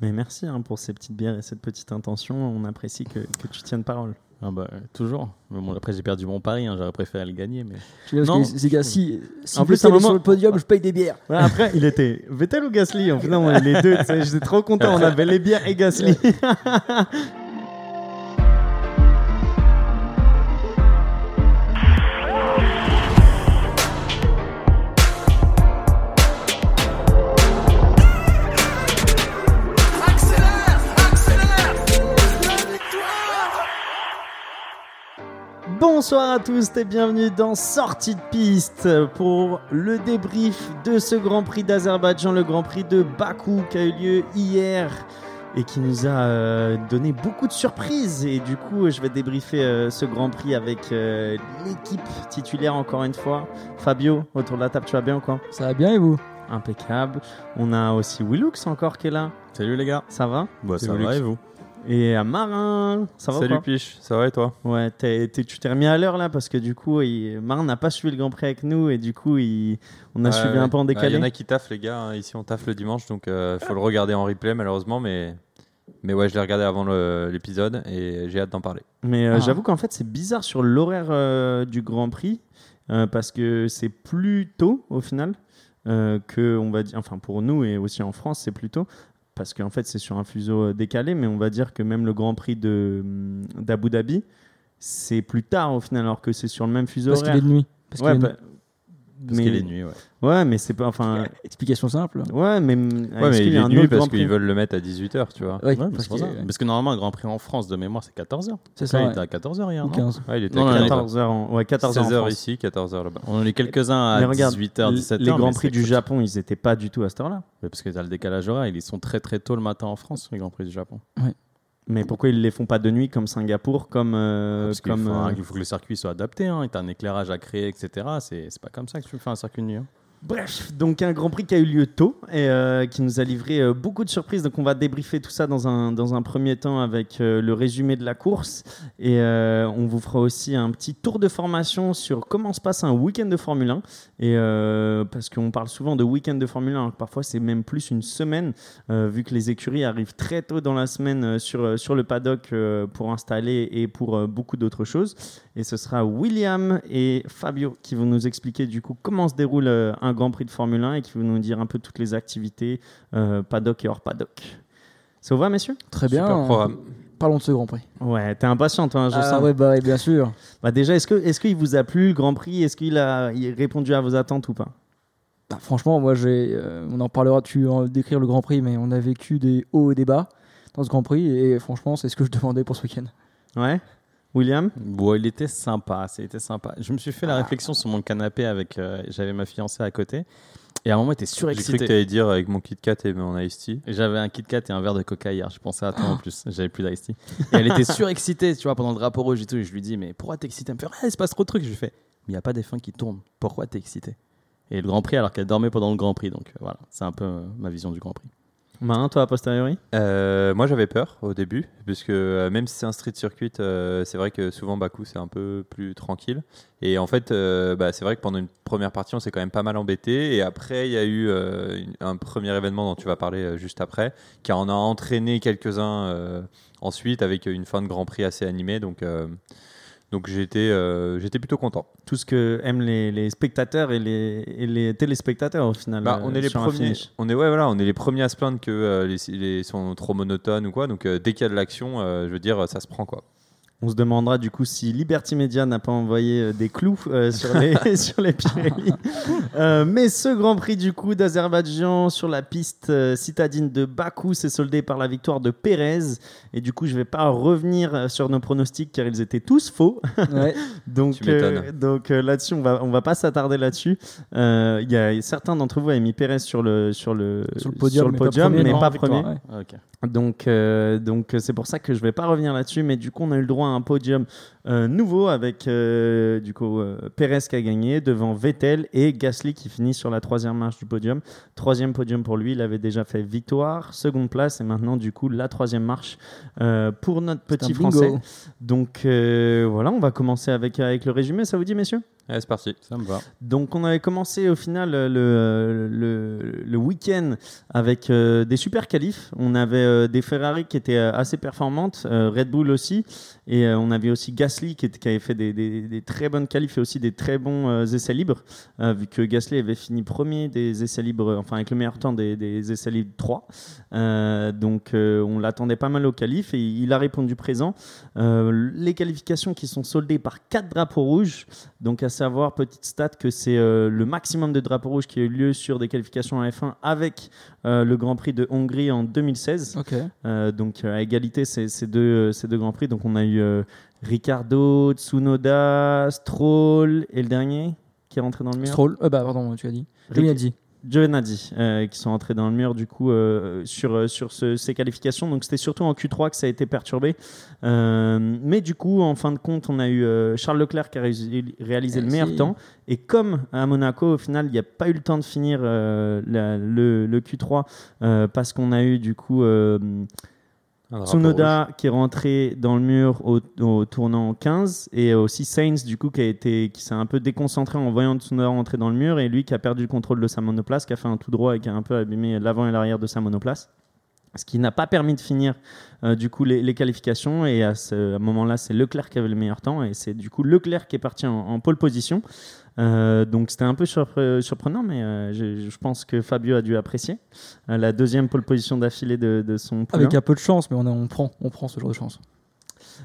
Mais merci hein, pour ces petites bières et cette petite intention. On apprécie que, que tu tiennes parole. Ah bah, toujours. Mais bon, après, j'ai perdu mon pari. hein, J'aurais préféré le gagner. Mais... Non. que gars, si, si En plus, un est sur moment- le podium, je paye des bières. Ouais, après, il était Vettel ou Gasly En fait, non, les deux. J'étais trop content. On avait les bières et Gasly. Bonsoir à tous et bienvenue dans Sortie de piste pour le débrief de ce Grand Prix d'Azerbaïdjan, le Grand Prix de Bakou qui a eu lieu hier et qui nous a euh, donné beaucoup de surprises. Et du coup, je vais débriefer euh, ce Grand Prix avec euh, l'équipe titulaire encore une fois. Fabio, autour de la table, tu vas bien encore Ça va bien et vous? Impeccable. On a aussi Willux encore qui est là. Salut les gars. Ça va? Bah, ça Willux. va et vous? Et à Marin, ça va Salut Piche, ça va et toi Ouais, t'es- t'es- tu t'es remis à l'heure là parce que du coup, il, Marin n'a pas suivi le Grand Prix avec nous et du coup, il, on a suivi ouais. un peu en Ah, Il décalé. y en a qui taffent les gars, hein. ici on taffe le dimanche donc il faut le regarder en replay malheureusement mais mais ouais je l'ai regardé avant le- l'épisode et j'ai hâte d'en parler. Mais euh, Ah. j'avoue qu'en fait, c'est bizarre sur l'horaire euh, du Grand Prix euh, parce que c'est plus tôt au final euh, que, on va dire, enfin pour nous et aussi en France, c'est plus tôt parce qu'en fait, c'est sur un fuseau euh, décalé, mais on va dire que même le Grand Prix hum, d'Abu Dhabi, c'est plus tard au final alors que c'est sur le même fuseau Parce qu'il est de nuit. Parce Ouais, qu'il est de bah, Parce mais- qu'il est nuit, ouais. Ouais, mais c'est pas. Enfin. Explication simple. Ouais, mais. Ouais mais il est nuit parce qu'ils veulent le mettre à 18h tu vois. Oui, Ouais, parce, parce, parce que normalement, un Grand Prix en France de mémoire, c'est 14h. c'est ça. il ouais. était à 14h hier. Ou non 15. Ouais, il était Non, à non, 14 14h en, ouais, 14h en 16h France. ici, 14h là-bas. On en est quelques-uns à regarde, 18h, 17h. les Grands mais Prix du. Japon, ils étaient pas du tout à cette heure-là. Parce que t'as le décalage horaire, ils sont très très tôt le matin en France, les Grands Prix du Japon. Mais pourquoi ils les font pas de nuit comme Singapour, comme. euh, Parce qu'il comme faut, euh, il faut que le circuit soit adapté, hein, et t'as un éclairage à créer, etc. C'est c'est pas comme ça que tu fais un circuit de nuit. hein. Bref, donc un Grand Prix qui a eu lieu tôt et euh, qui nous a livré euh, beaucoup de surprises. Donc on va débriefer tout ça dans un, dans un premier temps avec euh, le résumé de la course. Et on vous fera aussi un petit tour de formation sur comment se passe un week-end de Formule 1. Et parce qu'on parle souvent de week-end de Formule 1, alors que parfois c'est même plus une semaine, vu que les écuries arrivent très tôt dans la semaine sur, sur le paddock pour installer et pour beaucoup d'autres choses. Et ce sera William et Fabio qui vont nous expliquer du coup comment se déroule euh, un Grand Prix de Formule 1 et qui vont nous dire un peu toutes les activités euh, paddock et hors paddock. Ça vous va, messieurs? Très bien. Super programme. Parlons de ce Grand Prix. Ouais, t'es impatient, toi, hein, je Ah sens. ouais, bah, bien sûr. Bah déjà, est-ce que est-ce qu'il vous a plu le Grand Prix? Est-ce qu'il a il a répondu à vos attentes ou pas? Bah, franchement, moi, j'ai, euh, on en parlera, tu en décrire le Grand Prix, mais on a vécu des hauts et des bas dans ce Grand Prix, et franchement, c'est ce que je demandais pour ce week-end. Ouais? William? Bon, il était sympa, c'était sympa. Je me suis fait la réflexion sur mon canapé avec. euh, J'avais ma fiancée à côté. Et à un moment, elle était J'ai cru que surexcitée. tu allais dire avec mon Kit Kat et mon Ice Tea. J'avais un Kit Kat et un verre de coca hier. Je pensais à toi en plus. J'avais plus d'ice tea. Et elle était surexcitée, tu vois, pendant le drapeau rouge et tout. Et je lui dis, mais pourquoi t'es excitée? Elle me fait, ah, il se passe trop de trucs. Je lui fais, mais il n'y a pas des fins qui tournent. Pourquoi t'es excitée? Et le Grand Prix, alors qu'elle dormait pendant le Grand Prix. Donc euh, voilà, c'est un peu euh, ma vision du Grand Prix. Marin, toi, a posteriori Euh, moi j'avais peur au début, parce que euh, même si c'est un street circuit, euh, c'est vrai que souvent Bakou c'est un peu plus tranquille. Et en fait, euh, bah, c'est vrai que pendant une première partie, on s'est quand même pas mal embêté. Et après, il y a eu euh, un premier événement dont tu vas parler juste après, qui en a entraîné quelques-uns ensuite avec une fin de Grand Prix assez animée. Donc, donc j'étais euh, j'étais plutôt content. Tout ce que aiment les, les spectateurs et les, et les téléspectateurs au final. Bah, euh, on est les sur un premiers. On est ouais voilà, on est les premiers à se plaindre que euh, les, les sont trop monotones ou quoi. Donc euh, dès qu'il y a de l'action, euh, je veux dire, ça se prend quoi. On se demandera du coup si Liberty Media n'a pas envoyé euh, des clous euh, sur, les, sur les Pirelli. Euh, mais ce Grand Prix du coup d'Azerbaïdjan sur la piste euh, citadine de Bakou s'est soldé par la victoire de Pérez. Et du coup, je vais pas revenir sur nos pronostics car ils étaient tous faux. Ouais. Donc, euh, donc euh, là-dessus, on va, on va pas s'attarder là-dessus. Euh, Il y a certains d'entre vous avaient mis Pérez sur le, sur le, Sur le podium, mais pas podium, premier, mais non, pas victoire, premier. ouais. Ah. Donc, euh, donc euh, c'est pour ça que je vais pas revenir là-dessus, mais du coup on a eu le droit à un podium euh, nouveau avec euh, du coup Perez qui a gagné devant Vettel et Gasly qui finit sur la troisième marche du podium. Troisième podium pour lui, il avait déjà fait victoire, seconde place et maintenant du coup la troisième marche pour notre petit français. Donc voilà, on va commencer avec avec le résumé. Ça vous dit messieurs? Allez, c'est parti. Ça me va. Donc on avait commencé au final le, le, le week-end avec euh, des super qualifs. On avait euh, des Ferrari qui étaient euh, assez performantes, euh, Red Bull aussi, et on avait aussi Gasly qui, était- qui avait fait des, des- des très bonnes qualifs et aussi des très bons essais libres, vu que Gasly avait fini premier des essais libres, enfin avec le meilleur temps des, des essais libres 3. Euh, donc on l'attendait pas mal au qualif et il a répondu présent. Les qualifications qui sont soldées par quatre drapeaux rouges. Donc, à savoir, petite stat, que c'est euh, le maximum de drapeaux rouges qui a eu lieu sur des qualifications en F1 avec euh, le Grand Prix de Hongrie en 2016. Ok. Euh, donc, à égalité, ces, ces deux, ces deux Grands Prix. Donc, on a eu Ricardo, Tsunoda, Stroll et le dernier qui est rentré dans le mur? Stroll. Euh, bah, pardon, tu as dit. Ric- Giovinazzi. Giovinazzi, euh, qui sont entrés dans le mur du coup euh, sur, euh, sur ce- ces qualifications. Donc c'était surtout en Q3 que ça a été perturbé. Euh, mais du coup, en fin de compte, on a eu Charles Leclerc qui a réalisé, le meilleur temps. Et comme à Monaco, au final, il n'y a pas eu le temps de finir la- le, le Q3 euh, parce qu'on a eu du coup Tsunoda qui est rentré dans le mur au, au tournant 15 et aussi Sainz du coup qui a été qui s'est un peu déconcentré en voyant Tsunoda rentrer dans le mur et lui qui a perdu le contrôle de sa monoplace qui a fait un tout droit et qui a un peu abîmé l'avant et l'arrière de sa monoplace. Ce qui n'a pas permis de finir euh, du coup les, les qualifications et à ce moment-là c'est Leclerc qui avait le meilleur temps et c'est du coup Leclerc qui est parti en, en pole position Euh, donc c'était un peu surpre- surprenant mais euh, je, je pense que Fabio a dû apprécier Euh, la deuxième pole position d'affilée de, de son poulain. Avec un peu de chance, mais on, a- on, prend, on prend ce genre de chance.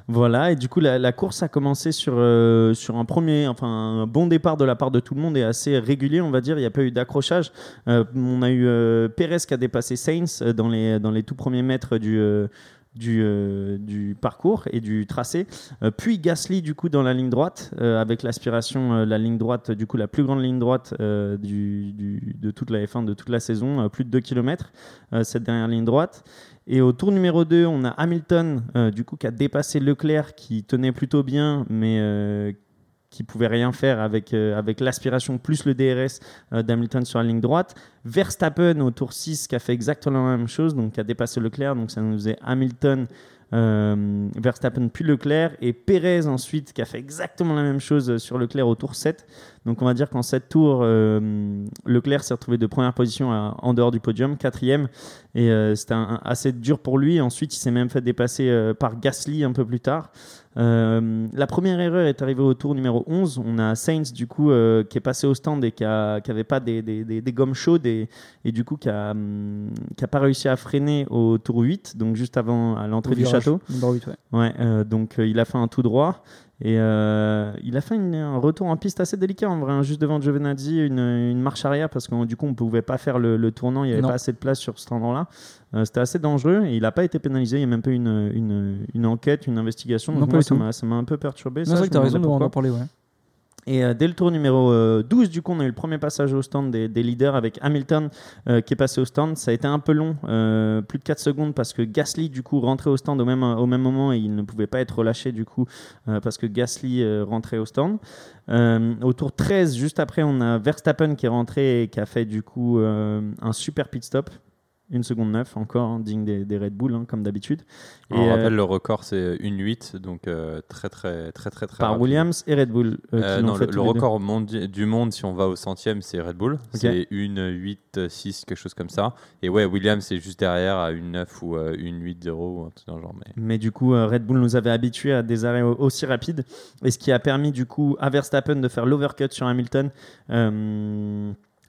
Voilà, et du coup, la, la course a commencé sur, euh, sur un premier, enfin, un bon départ de la part de tout le monde et assez régulier, on va dire. Il n'y a pas eu d'accrochage. Euh, on a eu euh, Perez qui a dépassé Sainz dans les, dans les tout premiers mètres du. Euh, du, parcours et du tracé, Euh, puis Gasly du coup dans la ligne droite euh, avec l'aspiration la ligne droite du coup la plus grande ligne droite du, de toute la F1 de toute la saison, plus de 2 km cette dernière ligne droite. Et au tour numéro 2, on a Hamilton, du coup, qui a dépassé Leclerc, qui tenait plutôt bien, mais qui pouvait rien faire avec, euh, avec l'aspiration plus le DRS euh, d'Hamilton sur la ligne droite. Verstappen au tour 6, qui a fait exactement la même chose, donc qui a dépassé Leclerc, donc ça nous faisait Hamilton. euh, Verstappen puis Leclerc et Perez ensuite qui a fait exactement la même chose sur Leclerc au tour 7 donc on va dire qu'en 7 tours euh, Leclerc s'est retrouvé de première position en dehors du podium quatrième et euh, c'était assez dur pour lui. Ensuite, il s'est même fait dépasser euh, par Gasly un peu plus tard. Euh, la première erreur est arrivée au tour numéro 11. On a Sainz, du coup, euh, qui est passé au stand et qui n'avait pas des, des- des- des gommes chaudes et, et du coup, qui n'a pas réussi à freiner au tour 8, donc juste avant à l'entrée du virage château. ouais. Ouais, euh, donc il a fait un tout droit et euh, il a fait une- un retour en piste assez délicat en vrai, hein, juste devant Giovinazzi, une, une marche arrière parce que du coup on pouvait pas faire le, le tournant, il n'y avait Non. pas assez de place sur cet endroit-là. Euh, C'était assez dangereux et il n'a pas été pénalisé, il n'y a même pas eu une, une, une enquête, une investigation. Donc moi ça m'a- un peu perturbé. C'est vrai que tu as raison de en parler, ouais. Et euh, dès le tour numéro euh, 12, du coup, on a eu le premier passage au stand des, leaders avec Hamilton euh, qui est passé au stand. Ça a été un peu long, euh, plus de 4 secondes, parce que Gasly, du coup, rentrait au stand au même, au même moment et il ne pouvait pas être relâché, du coup, parce que Gasly rentrait au stand. Au tour 13, juste après, on a Verstappen qui est rentré et qui a fait, du coup, un super pit stop. Une seconde 9 encore, hein, digne des, des Red Bull, hein, comme d'habitude. On Et, euh, rappelle le record c'est 1.8 donc euh, très très très très très par rapide. Williams et Red Bull. euh, Euh, qui l'ont non, fait le, le record mondi- du monde, si on va au centième, c'est Red Bull. C'est une 8, 6, quelque chose comme ça. Et ouais, Williams c'est juste derrière à une 9 ou euh, une 8, 0 ou un truc dans le genre. Mais... Mais du coup, euh, Red Bull nous avait habitués à des arrêts au- aussi rapides. Et ce qui a permis du coup à Verstappen de faire l'overcut sur Hamilton.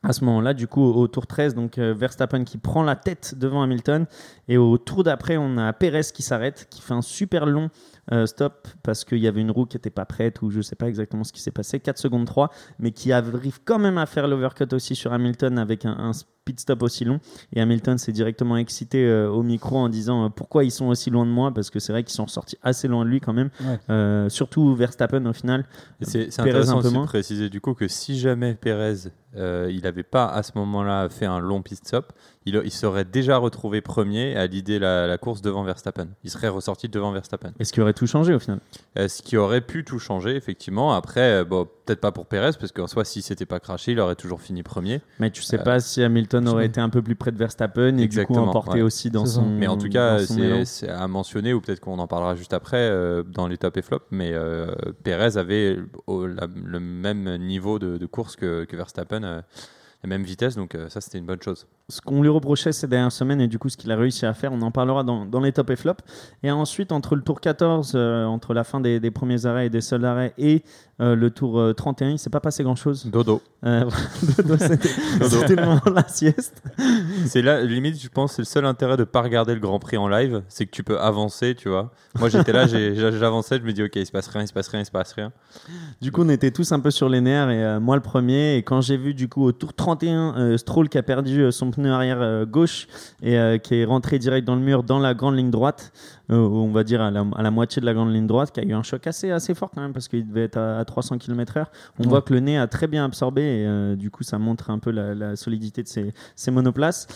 À ce moment-là, du coup, au, au tour 13, donc euh, Verstappen qui prend la tête devant Hamilton. Et au tour d'après, on a Perez qui s'arrête, qui fait un super long euh, stop parce qu'il y avait une roue qui n'était pas prête ou je ne sais pas exactement ce qui s'est passé. 4 secondes 3, mais qui arrive quand même à faire l'overcut aussi sur Hamilton avec un, un pit stop aussi long. Et Hamilton s'est directement excité euh, au micro en disant euh, pourquoi ils sont aussi loin de moi? Parce que c'est vrai qu'ils sont sortis assez loin de lui quand même. Ouais. Euh, surtout Verstappen au final. C'est intéressant un peu aussi de préciser du coup que si jamais Perez euh, il n'avait pas à ce moment-là fait un long pit stop, il, il serait déjà retrouvé premier à l'idée la, la course devant Verstappen. Il serait ressorti devant Verstappen. Est-ce qu'il aurait tout changé au final Euh, ce qui aurait pu tout changer, effectivement. Après, euh, bon, peut-être pas pour Perez, parce qu'en soi, si c'était pas craché, il aurait toujours fini premier. Mais tu sais Euh, pas si Hamilton aurait sais. été un peu plus près de Verstappen et du coup Exactement, emporté ouais. aussi dans son. Mais en tout cas, c'est à mentionner, ou peut-être qu'on en parlera juste après, euh, dans les top et flop, mais euh, Perez avait au- la- le même niveau de, de course que, que Verstappen, euh, la même vitesse, donc euh, ça c'était une bonne chose. Ce qu'on lui reprochait ces dernières semaines et du coup ce qu'il a réussi à faire, on en parlera dans, dans les top et flop. Et ensuite, entre le tour 14, euh, entre la fin des, des premiers arrêts et des seuls arrêts, et euh, le tour euh, 31, il s'est pas passé grand-chose. Dodo. Euh, Dodo, C'était le moment de la sieste. C'est là, limite, je pense, c'est le seul intérêt de pas regarder le Grand Prix en live, c'est que tu peux avancer, tu vois. Moi j'étais là, j'avançais, je me dis, ok, il se passe rien, il se passe rien, il se passe rien. Du coup, on était tous un peu sur les nerfs et euh, moi le premier. Et quand j'ai vu du coup au tour 31, euh, Stroll qui a perdu euh, son pneu arrière euh, gauche et euh, qui est rentré direct dans le mur dans la grande ligne droite, euh, on va dire à la, à la moitié de la grande ligne droite, qui a eu un choc assez, assez fort quand même parce qu'il devait être à, à 300 km/h. On Ouais. voit que le nez a très bien absorbé et du coup, ça montre un peu la, la solidité de ces, ces monoplaces.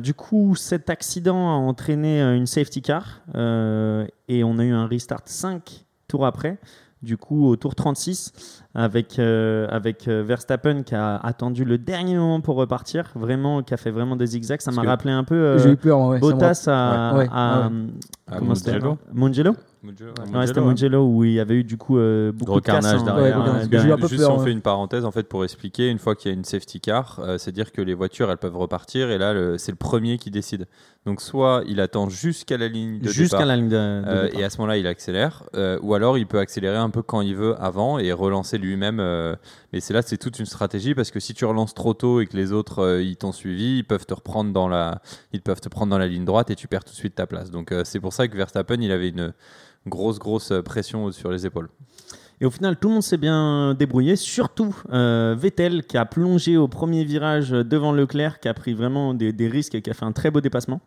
Du coup, cet accident a entraîné une safety car et on a eu un restart 5 tours après. Du coup, au tour 36, avec, euh, avec euh, Verstappen qui a attendu le dernier moment pour repartir, vraiment, qui a fait vraiment des zigzags. Ça m'a rappelé un peu euh, eu peur, ouais, Bottas à, Ouais, ouais, à- ouais. À comment c'était Mugello. Mugello Mugello, Ouais, c'était Mugello où il y avait eu du coup euh, beaucoup Gros de casse, carnage hein. derrière. Ouais, Juste peur, si on fait une parenthèse en fait pour expliquer, une fois qu'il y a une safety car, euh, c'est dire que les voitures elles peuvent repartir et là le- c'est le premier qui décide. Donc soit il attend jusqu'à la ligne de Jusqu'à départ, la ligne de, de euh, départ. et à ce moment-là il accélère, euh, ou alors il peut accélérer un peu quand il veut avant et relancer lui-même. euh, mais c'est là c'est toute une stratégie parce que si tu relances trop tôt et que les autres euh, ils t'ont suivi, ils peuvent te reprendre dans la, ils peuvent te prendre dans la ligne droite et tu perds tout de suite ta place. Donc euh, c'est pour ça que Verstappen il avait une grosse grosse pression sur les épaules. Et au final, tout le monde s'est bien débrouillé, surtout euh, Vettel qui a plongé au premier virage devant Leclerc, qui a pris vraiment des, risques et qui a fait un très beau dépassement.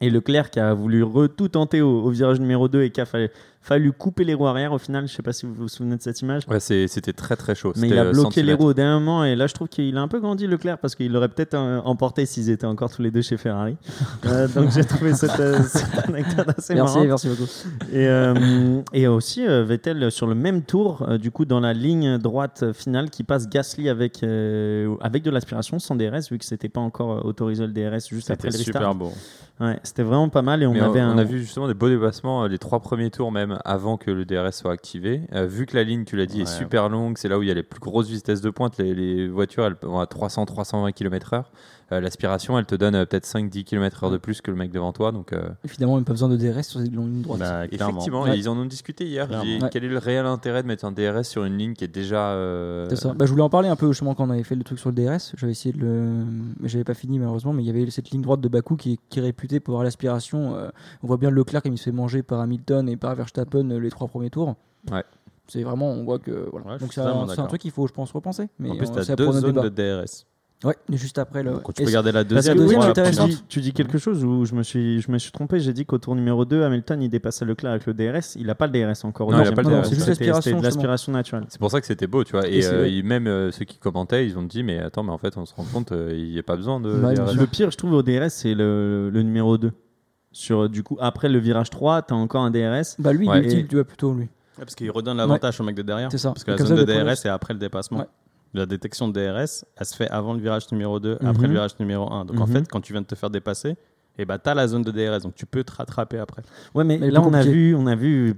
Et Leclerc qui a voulu tout tenter au, au virage numéro 2 et qui a fallu, fallu couper les roues arrière au final. Je ne sais pas si vous vous souvenez de cette image. Ouais, c'était très très chaud. Mais il C'était, a euh, bloqué les roues au dernier moment et là je trouve qu'il a un peu grandi Leclerc parce qu'il aurait peut-être euh, emporté s'ils étaient encore tous les deux chez Ferrari. Euh, donc j'ai trouvé cette, cette anecdote assez Merci, marrante. merci beaucoup. Et, euh, et aussi Vettel sur le même tour, du coup dans la ligne droite finale qui passe Gasly avec, avec de l'aspiration sans DRS vu que c'était pas encore autorisé le DRS juste après C'était le restart. super beau. Ouais, c'était vraiment pas mal et on Mais avait on, un... on a vu justement des beaux dépassements les trois premiers tours même avant que le DRS soit activé. Euh, vu que la ligne, tu l'as dit, est super longue, c'est là où il y a les plus grosses vitesses de pointe. Les, les voitures, elles vont à 300-320 km/h. Euh, L'aspiration, elle te donne euh, peut-être 5-10 km/h de plus que le mec devant toi. Donc, euh, Évidemment, même pas besoin de DRS sur cette longue ligne droite. Bah, clairement. effectivement, Ouais. et ils en ont discuté hier. Clairement. J'ai- Ouais. Quel est le réel intérêt de mettre un DRS sur une ligne qui est déjà. euh, C'est ça. Bah, je voulais en parler un peu justement quand on avait fait le truc sur le DRS. J'avais essayé de le. Mais j'avais pas fini malheureusement. Mais il y avait cette ligne droite de Bakou qui est, qui est réputée pour avoir l'aspiration. euh, on voit bien Leclerc comme il se fait manger par Hamilton et par Verstappen euh, les trois premiers tours. Ouais. C'est vraiment, on voit que. Voilà. Ouais, je Donc suis c'est un, totalement c'est un d'accord. truc qu'il faut, je pense, repenser. Mais en plus, euh, tu pour deux zones de DRS. Ouais, juste après le. Donc, tu et peux garder la deuxième. que oui, tu- dis, tu dis quelque chose où je me suis, je me suis trompé. J'ai dit qu'au tour numéro 2, Hamilton il dépassait Leclerc avec le DRS. Il n'a pas le DRS encore. au Non, il a pas le. DRS. C'est juste C'était- l'aspiration, naturelle. C'est pour ça que c'était beau, tu vois. Et Et, c'est- euh, même euh, ceux qui commentaient, ils ont dit Mais attends, mais en fait, on se rend compte, euh, il n'y a pas besoin de. Bah, DRS. Le pire, je trouve, au DRS, c'est le, le numéro 2. Sur, du coup, après le virage 3, tu as encore un DRS. Bah lui, Ouais. il est utile, tu vois plutôt lui. Ouais, parce qu'il redonne l'avantage au mec de derrière. C'est ça. Parce que la comme zone ça, de le DRS premier- est après le dépassement. Ouais. La détection de DRS, elle se fait avant le virage numéro 2, après Mhm. le virage numéro 1. Donc en Mhm. fait, quand tu viens de te faire dépasser, et bah, tu as la zone de DRS, donc tu peux te rattraper après. Ouais, mais, Mais là, on a, vu, on a vu.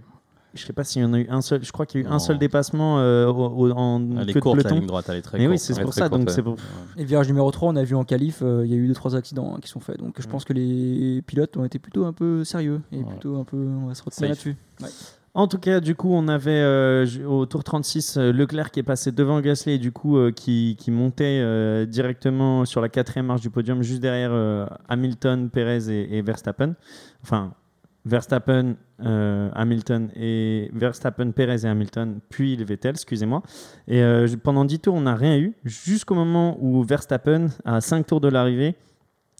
Je sais pas s'il y en a eu un seul. Je crois qu'il y a eu un seul dépassement euh, au- au- en Elle est de courte, la ligne droite, elle est très Mais courte. oui, c'est pour ça. courte, Donc ouais. c'est pour. Et le virage numéro 3, on a vu en qualif, euh, il y a eu 2-3 accidents qui sont faits. Donc je Mm. pense que les pilotes ont été plutôt un peu sérieux et Ouais. plutôt un peu. On va se retenir là-dessus. En tout cas, du coup, on avait euh, au tour 36 euh, Leclerc qui est passé devant Gasly et du coup euh, qui, montait directement sur la quatrième marche du podium, juste derrière Hamilton, Perez et, Verstappen. Enfin, Verstappen, Hamilton et Verstappen, Perez et Hamilton, puis Vettel, excusez-moi. Et pendant 10 tours, on n'a rien eu, jusqu'au moment où Verstappen, à 5 tours de l'arrivée,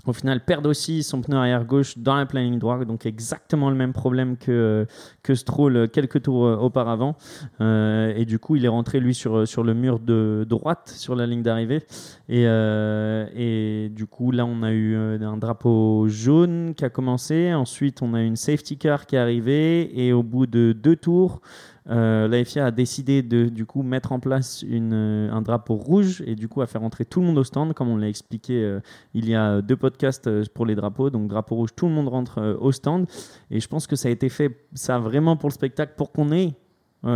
au final, perd aussi son pneu arrière gauche dans la ligne droite, donc exactement le même problème que, que Stroll quelques tours euh, auparavant. Euh, et du coup, il est rentré lui sur, sur le mur de droite sur la ligne d'arrivée. Et, euh, et du coup, là, on a eu un drapeau jaune qui a commencé. Ensuite, on a une safety car qui est arrivée. Et au bout de deux tours, euh, la FIA a décidé de du coup mettre en place une, euh, un drapeau rouge et du coup à faire entrer tout le monde au stand, comme on l'a expliqué euh, il y a deux podcasts euh, pour les drapeaux. Donc drapeau rouge, tout le monde rentre au stand. Et je pense que ça a été fait, ça vraiment pour le spectacle, pour qu'on ait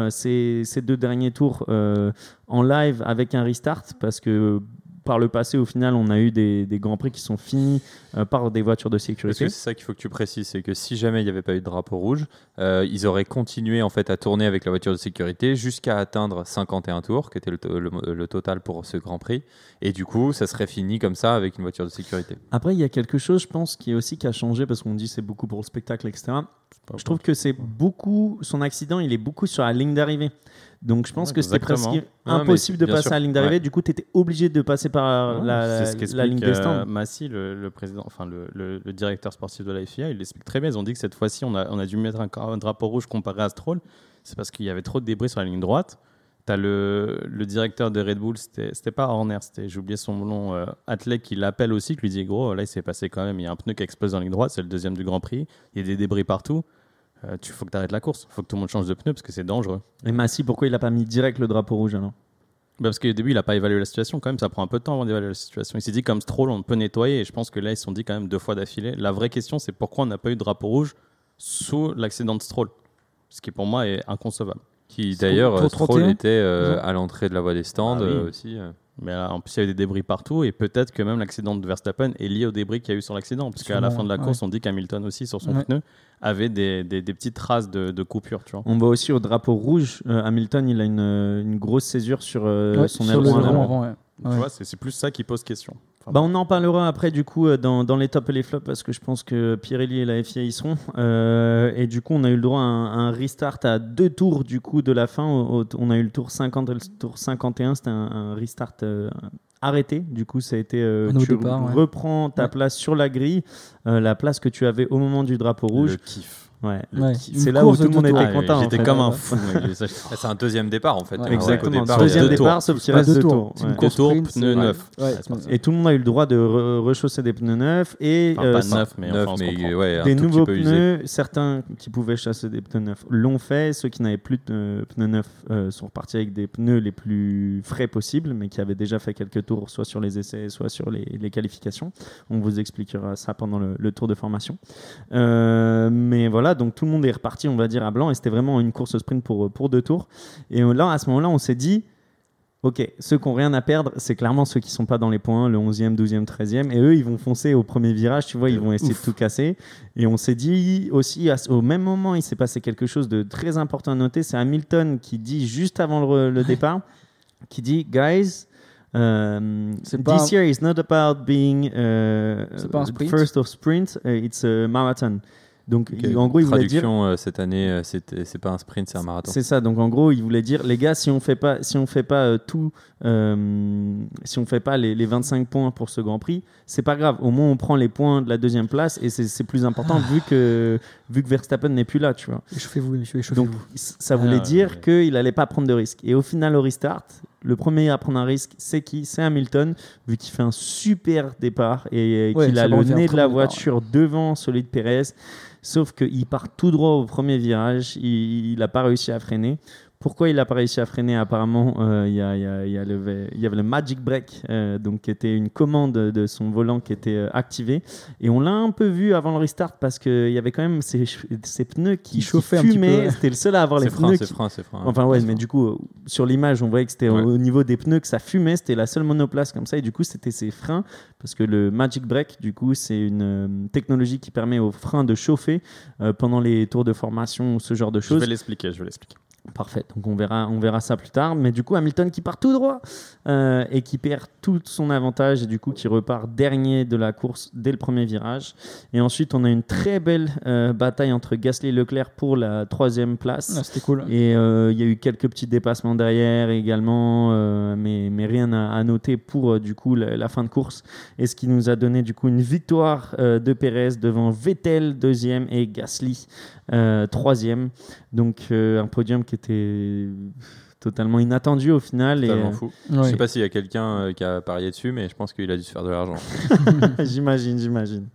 ces, ces deux derniers tours en live avec un restart, parce que par le passé, au final, on a eu des, des grands prix qui sont finis euh, par des voitures de Parce sécurité. que c'est ça qu'il faut que tu précises, c'est que si jamais il n'y avait pas eu de drapeau rouge, euh, ils auraient continué en fait à tourner avec la voiture de sécurité jusqu'à atteindre 51 tours, qui était le, le- le total pour ce Grand Prix. Et du coup, ça serait fini comme ça avec une voiture de sécurité. Après, il y a quelque chose, je pense, qui est aussi qui a changé parce qu'on dit c'est beaucoup pour le spectacle, etc. Je trouve que c'est beaucoup. Son accident, il est beaucoup sur la ligne d'arrivée. Donc, je pense Ouais, que c'était presque impossible de passer sûr. à la ligne d'arrivée. Ouais. Du coup, tu étais obligé de passer par la, ce ligne des euh, stands. Massy, le, le président, enfin le, le- le directeur sportif de la FIA, il l'explique très bien. Ils ont dit que cette fois-ci, on a, on a dû mettre un, un drapeau rouge comparé à Stroll. C'est parce qu'il y avait trop de débris sur la ligne droite. T'as le, le directeur de Red Bull, c'était pas Horner, j'ai oublié son nom, euh, Atlet, qui l'appelle aussi, qui lui dit Gros, là il s'est passé quand même, il y a un pneu qui explose dans la ligne droite, c'est le deuxième du Grand Prix, il y a des débris partout. Euh, tu faut que tu arrêtes la course, faut que tout le monde change de pneu parce que c'est dangereux. Et Massy, pourquoi il a pas mis direct le drapeau rouge alors Bah, parce qu'au début, il n'a pas évalué la situation. Quand même, ça prend un peu de temps avant d'évaluer la situation. Il s'est dit, comme Stroll, on peut nettoyer. Et je pense que là, ils se sont dit quand même deux fois d'affilée. La vraie question, c'est pourquoi on n'a pas eu de drapeau rouge sous l'accident de Stroll? Ce qui, pour moi, est inconcevable. Qui d'ailleurs, Stroll 31, était euh, à l'entrée de la voie des stands Ah oui. euh, aussi. Euh. Mais là, en plus, il y avait des débris partout. Et peut-être que même l'accident de Verstappen est lié aux débris qu'il y a eu sur l'accident. Parce qu'à la fin de la ouais. course, on dit qu'Hamilton aussi, sur son Ouais. pneu, avait des, des, des petites traces de, de coupure. Tu vois. On voit aussi au drapeau rouge, euh, Hamilton, il a une, une grosse césure sur euh, Ouais, son sur le aileron aileron avant. Ouais. Tu vois, c'est c'est plus ça qui pose question. Enfin, Bah, on en parlera après du coup euh, dans, dans les tops et les flops parce que je pense que Pirelli et la FIA y seront. Euh, et du coup, on a eu le droit à un, un restart à deux tours du coup de la fin. Au- au- on a eu le tour 50 et le tour 51. C'était un, un restart euh, arrêté. Du coup, ça a été euh, tu départ, ouais. reprends ta Ouais. place sur la grille, euh, la place que tu avais au moment du drapeau rouge. Le kiff. Ouais. Ouais. C'est là où tout le de monde était content. en J'étais comme un fou. c'est un deuxième départ en fait. Ouais. Exactement. Deuxième départ, tours. sauf qu'il reste deux tours. Deux tours, pneus neufs. Et tout le monde a eu le droit de re- rechausser des pneus neufs et Enfin, euh, pas ça- neuf, mais des tout petit nouveaux pneus, certains qui pouvaient chasser des pneus neufs l'ont fait, ceux qui n'avaient plus de pneus neufs euh, sont repartis avec des pneus les plus frais possibles, mais qui avaient déjà fait quelques tours, soit sur les essais, soit sur les, qualifications. On vous expliquera ça pendant le, le tour de formation. Euh, mais voilà, donc tout le monde est reparti, on va dire, à blanc, et c'était vraiment une course sprint pour, pour deux tours. Et euh, là, à ce moment-là, on s'est dit, Ok, ceux qui n'ont rien à perdre, c'est clairement ceux qui sont pas dans les points, le 11e, 12e, 13e. Et eux, ils vont foncer au premier virage, tu vois, ils vont essayer de tout casser. Et on s'est dit aussi, au même moment, il s'est passé quelque chose de très important à noter. C'est Hamilton qui dit juste avant le, le départ, qui dit, guys, um, C'est pas this year is not about being uh, pas un first of sprint, uh, it's a marathon. Donc, il- en gros, il voulait dire, euh, cette année, euh, c'est pas un sprint, c'est un marathon. c'est ça. Donc en gros, il voulait dire, les gars, si on fait pas, si on fait pas euh, tout, euh, si on fait pas les, les 25 points pour ce Grand Prix, c'est pas grave. Au moins, on prend les points de la deuxième place et c'est plus important vu que vu que Verstappen n'est plus là, tu vois. Échauffez-vous, Donc échauffez-vous. ça voulait Ah, dire ouais. qu'il allait pas prendre de risque. Et au final, au restart, le premier à prendre un risque, c'est qui? C'est Hamilton, vu qu'il fait un super départ et Ouais, qu'il a le nez de la départ, voiture devant celui de Pérez. Sauf qu'il part tout droit au premier virage, il n'a pas réussi à freiner. Pourquoi il n'a pas réussi à freiner? Apparemment, euh, il y, avait le Magic Break, euh, donc qui était une commande de son volant qui était euh, activée. Et on l'a un peu vu avant le restart parce qu'il y avait quand même ces, ces pneus qui, Qui chauffaient un petit peu, fumaient. ouais. C'était le seul à avoir les C'est frein, pneus c'est qui, c'est frein. Enfin ouais, mais du coup, sur l'image, on voyait que c'était au- Ouais. au niveau des pneus que ça fumait. C'était la seule monoplace comme ça. Et du coup, c'était ses freins. Parce que le Magic Break, du coup, c'est une euh, technologie qui permet aux freins de chauffer euh, pendant les tours de formation ou ce genre de Je choses. vais l'expliquer, je vais l'expliquer. Parfait. Donc on verra, on verra ça plus tard. Mais du coup, Hamilton qui part tout droit euh, et qui perd tout son avantage et du coup qui repart dernier de la course dès le premier virage. Et ensuite, on a une très belle euh, bataille entre Gasly et Leclerc pour la troisième place. Ah, C'était cool. Et euh, il y a eu quelques petits dépassements derrière également, mais, mais rien à, à noter pour du coup la, la fin de course. Et ce qui nous a donné du coup une victoire de Pérez devant Vettel deuxième et Gasly troisième. Donc euh, un podium qui était totalement inattendu au final. Et, Totalement fou. Je Ouais. sais pas s'il y a quelqu'un euh, qui a parié dessus, mais je pense qu'il a dû se faire de l'argent. j'imagine, j'imagine.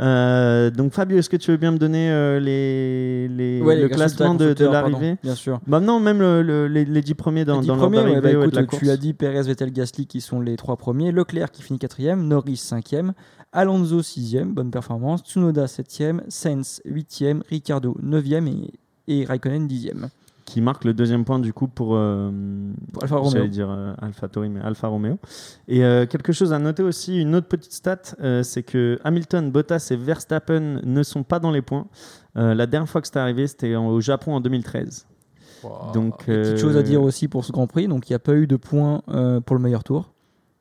Euh, donc Fabio, est-ce que tu veux bien me donner euh, les, les- Ouais, le classement de, l'arrivée Bien sûr. Bah non, même le- le- les, les 10 premiers dans, Les dix dans l'ordre premiers, ouais, d'arrivée bah, ouais, de la écoute, course. tu as dit Perez, Vettel, Gasly qui sont les trois premiers, Leclerc qui finit quatrième, Norris cinquième, Alonso sixième, bonne performance, Tsunoda septième, Sainz huitième, Ricardo neuvième et, et Raikkonen dixième. Qui marque le deuxième point du coup pour, euh, Pour Alfa Romeo. j'allais dire euh, Alfa Tauri, mais Alfa Romeo. Et euh, quelque chose à noter aussi, une autre petite stat, euh, c'est que Hamilton, Bottas et Verstappen ne sont pas dans les points. Euh, la dernière fois que c'était arrivé, c'était au Japon en 2013. Donc, Et petite chose à dire aussi pour ce Grand Prix, donc il n'y a pas eu de points euh, pour le meilleur tour,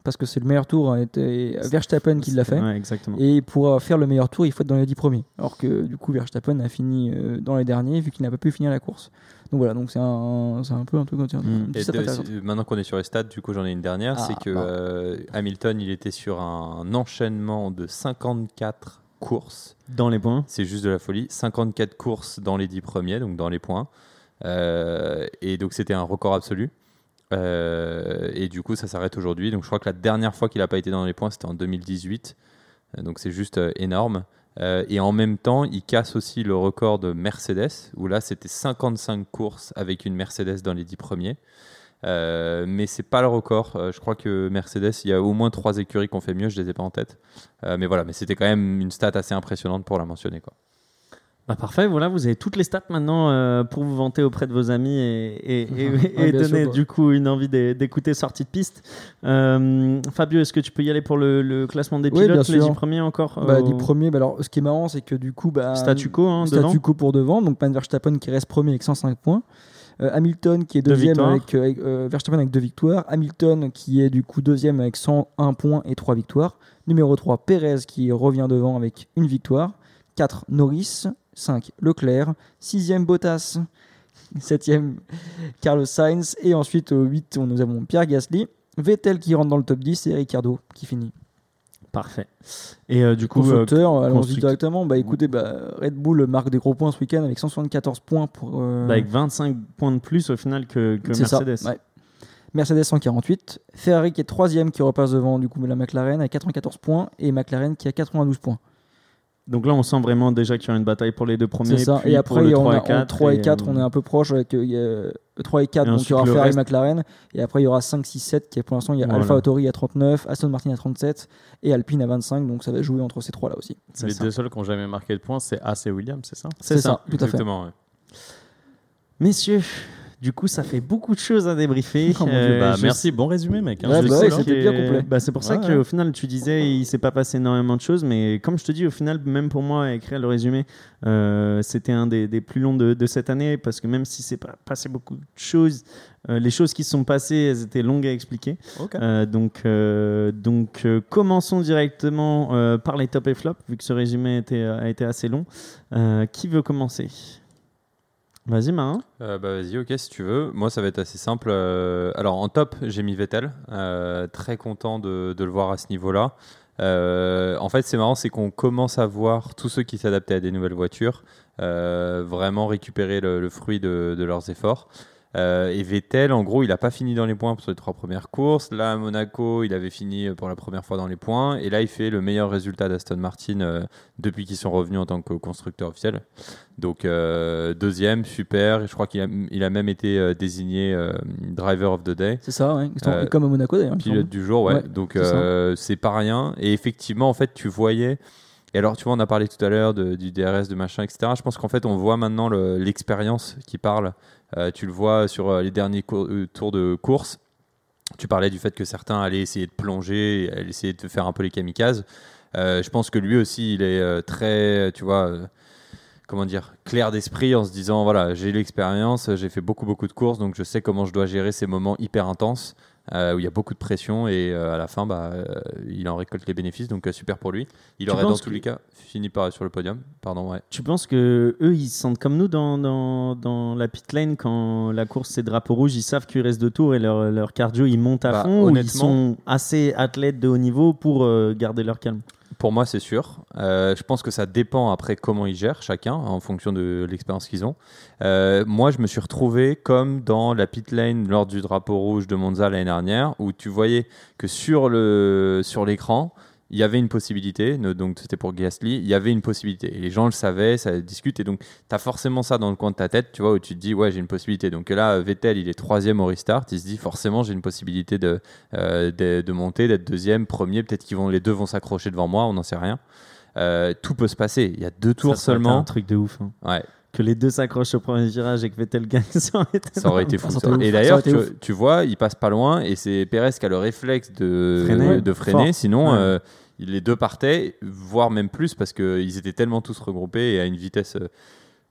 parce que c'est le meilleur tour a été Verstappen qui l'a fait. Ouais, exactement. Et pour faire le meilleur tour, il faut être dans les 10 premiers. Alors que du coup, Verstappen a fini euh, dans les derniers vu qu'il n'a pas pu finir la course. Donc voilà, donc c'est un, c'est un peu un truc comme. Mm. Stat de- maintenant qu'on est sur les stats, du coup j'en ai une dernière, Ah, c'est que bah. euh, Hamilton il était sur un enchaînement de 54 courses. Dans les points. C'est juste de la folie. 54 courses dans les 10 premiers, donc dans les points. Euh, et donc c'était un record absolu. Euh, et du coup ça s'arrête aujourd'hui. Donc je crois que la dernière fois qu'il n'a pas été dans les points c'était en 2018. Euh, donc c'est juste énorme. Euh, et en même temps, il casse aussi le record de Mercedes, où là c'était 55 courses avec une Mercedes dans les 10 premiers. Euh, mais c'est pas le record. Euh, je crois que Mercedes, il y a au moins trois écuries qui ont fait mieux. Je les ai pas en tête. Euh, mais voilà, mais c'était quand même une stat assez impressionnante pour la mentionner. Quoi. Bah parfait, voilà, vous avez toutes les stats maintenant euh, pour vous vanter auprès de vos amis et, et, et- Ouais, et bien sûr, donner du coup une envie d'é- d'écouter sortie de piste. Euh, Fabio, est-ce que tu peux y aller pour le, le classement des pilotes, les sûr. 10 premiers encore Bah, euh, 10 premiers, bah, alors ce qui est marrant, c'est que du coup, bah, Statu quo hein, statu quo pour devant, donc Max Verstappen qui reste premier avec 105 points. Euh, Hamilton qui est Deux deuxième avec, euh, avec, euh, Verstappen avec deux victoires. Hamilton qui est du coup deuxième avec 101 points et trois victoires. Numéro 3, Perez qui revient devant avec une victoire. 4, Norris. 5, Leclerc. 6e, Bottas. 7e, Carlos Sainz. Et ensuite au 8, nous avons Pierre Gasly. Vettel qui rentre dans le top 10 et Ricardo qui finit. Parfait. Et euh, du coup, euh, Constructeur, allons-y construct- directement. Bah écoutez, bah, Red Bull marque des gros points ce week-end avec 174 points pour. euh, bah, avec 25 points de plus au final que, que c'est ça, Mercedes. ouais. Mercedes 148. Ferrari qui est troisième qui repasse devant du coup la McLaren à 94 points et McLaren qui a 92 points. Donc là, on sent vraiment déjà qu'il y aura une bataille pour les deux premiers. C'est ça. puis Et pour après, on 3 a, et en 4. 3 et 4, euh, on est un peu proche avec euh, il y a, euh, 3 et 4, Et donc il y aura Ferrari reste- McLaren. Et après, il y aura 5, 6, 7 qui est pour l'instant, il y a Voilà. Alpha Tauri à 39, Aston Martin à 37 et Alpine à 25. Donc ça va jouer entre ces trois là aussi. c'est Les ça. deux seuls qui n'ont jamais marqué de points, c'est As et Williams, c'est ça? C'est ça. tout à fait. Exactement. ouais. Messieurs, du coup, ça fait beaucoup de choses à débriefer. Oh mon Dieu, Euh, Bah, je merci, bon résumé, mec. hein. Ouais, Je bah ouais, c'était bien complet. bah, c'est pour ça Ouais, qu'au ouais. final, tu disais, il s'est pas passé énormément de choses, mais comme je te dis, au final, même pour moi, écrire le résumé, euh, c'était un des, des plus longs de, de cette année, parce que même si c'est pas passé beaucoup de choses, euh, les choses qui se sont passées, elles étaient longues à expliquer. Euh, donc, euh, donc euh, commençons directement euh, par les top et flop, vu que ce résumé a été assez long. Euh, qui veut commencer? Vas-y, Marin. Euh, bah vas-y, ok, si tu veux. Moi, ça va être assez simple. Euh, alors, en top, j'ai mis Vettel. Euh, très content de, de le voir à ce niveau-là. En fait, c'est marrant, c'est qu'on commence à voir tous ceux qui s'adaptaient à des nouvelles voitures vraiment récupérer le, le fruit de, de leurs efforts. Euh, et Vettel, en gros, il n'a pas fini dans les points sur les trois premières courses. Là, à Monaco, il avait fini pour la première fois dans les points. Et là, il fait le meilleur résultat d'Aston Martin euh, depuis qu'ils sont revenus en tant que constructeur officiel. Donc, euh, deuxième, super. Et je crois qu'il a, il a même été euh, désigné euh, Driver of the Day. C'est ça, ouais. Euh, comme à Monaco d'ailleurs. Pilote du jour, ouais. Ouais, Donc, euh, c'est pas rien. Et effectivement, en fait, tu voyais. Et alors, tu vois, on a parlé tout à l'heure du DRS, de machin, etc. Je pense qu'en fait, on voit maintenant le- l'expérience qui parle. Euh, tu le vois sur euh, les derniers euh, tours de course. Tu parlais du fait que certains allaient essayer de plonger, allaient essayer de faire un peu les kamikazes. Je pense que lui aussi, il est très, tu vois, comment dire, clair d'esprit en se disant voilà, j'ai l'expérience, j'ai fait beaucoup, beaucoup de courses, donc je sais comment je dois gérer ces moments hyper intenses euh, où il y a beaucoup de pression et euh, à la fin, bah, euh, il en récolte les bénéfices, donc super pour lui. Il Tu aurait dans tous que- les cas fini par sur le podium. Pardon, ouais. Tu penses que eux, ils se sentent comme nous dans, dans, dans la pit lane quand la course c'est drapeau rouge, ils savent qu'il reste deux tours et leur, leur cardio ils montent à Bah, fond ou ils sont assez athlètes de haut niveau pour garder leur calme? Pour moi, c'est sûr. Euh, je pense que ça dépend après comment ils gèrent chacun en fonction de l'expérience qu'ils ont. Euh, moi, je me suis retrouvé comme dans la pit lane lors du drapeau rouge de Monza l'année dernière, où tu voyais que sur le sur l'écran, il y avait une possibilité, donc c'était pour Gasly, il y avait une possibilité. Et les gens le savaient, ça discute, et donc tu as forcément ça dans le coin de ta tête, tu vois, où tu te dis, ouais, j'ai une possibilité. Donc là, Vettel, il est troisième au restart, il se dit, forcément, j'ai une possibilité de, euh, de, de monter, d'être deuxième, premier, peut-être qu'ils vont, les deux vont s'accrocher devant moi, on n'en sait rien. Euh, tout peut se passer. Il y a deux tours Ça, aurait été un seulement. truc de ouf. hein. Ouais, Que les deux s'accrochent au premier virage et que Vettel gagne, ça aurait été ça aurait été fou. Ça Et d'ailleurs, tu, tu vois, il passe pas loin et c'est Perez qui a le réflexe de Freiner. de freiner. Fort. Sinon, Ouais. euh, les deux partaient, voire même plus, parce qu'ils étaient tellement tous regroupés et à une vitesse euh,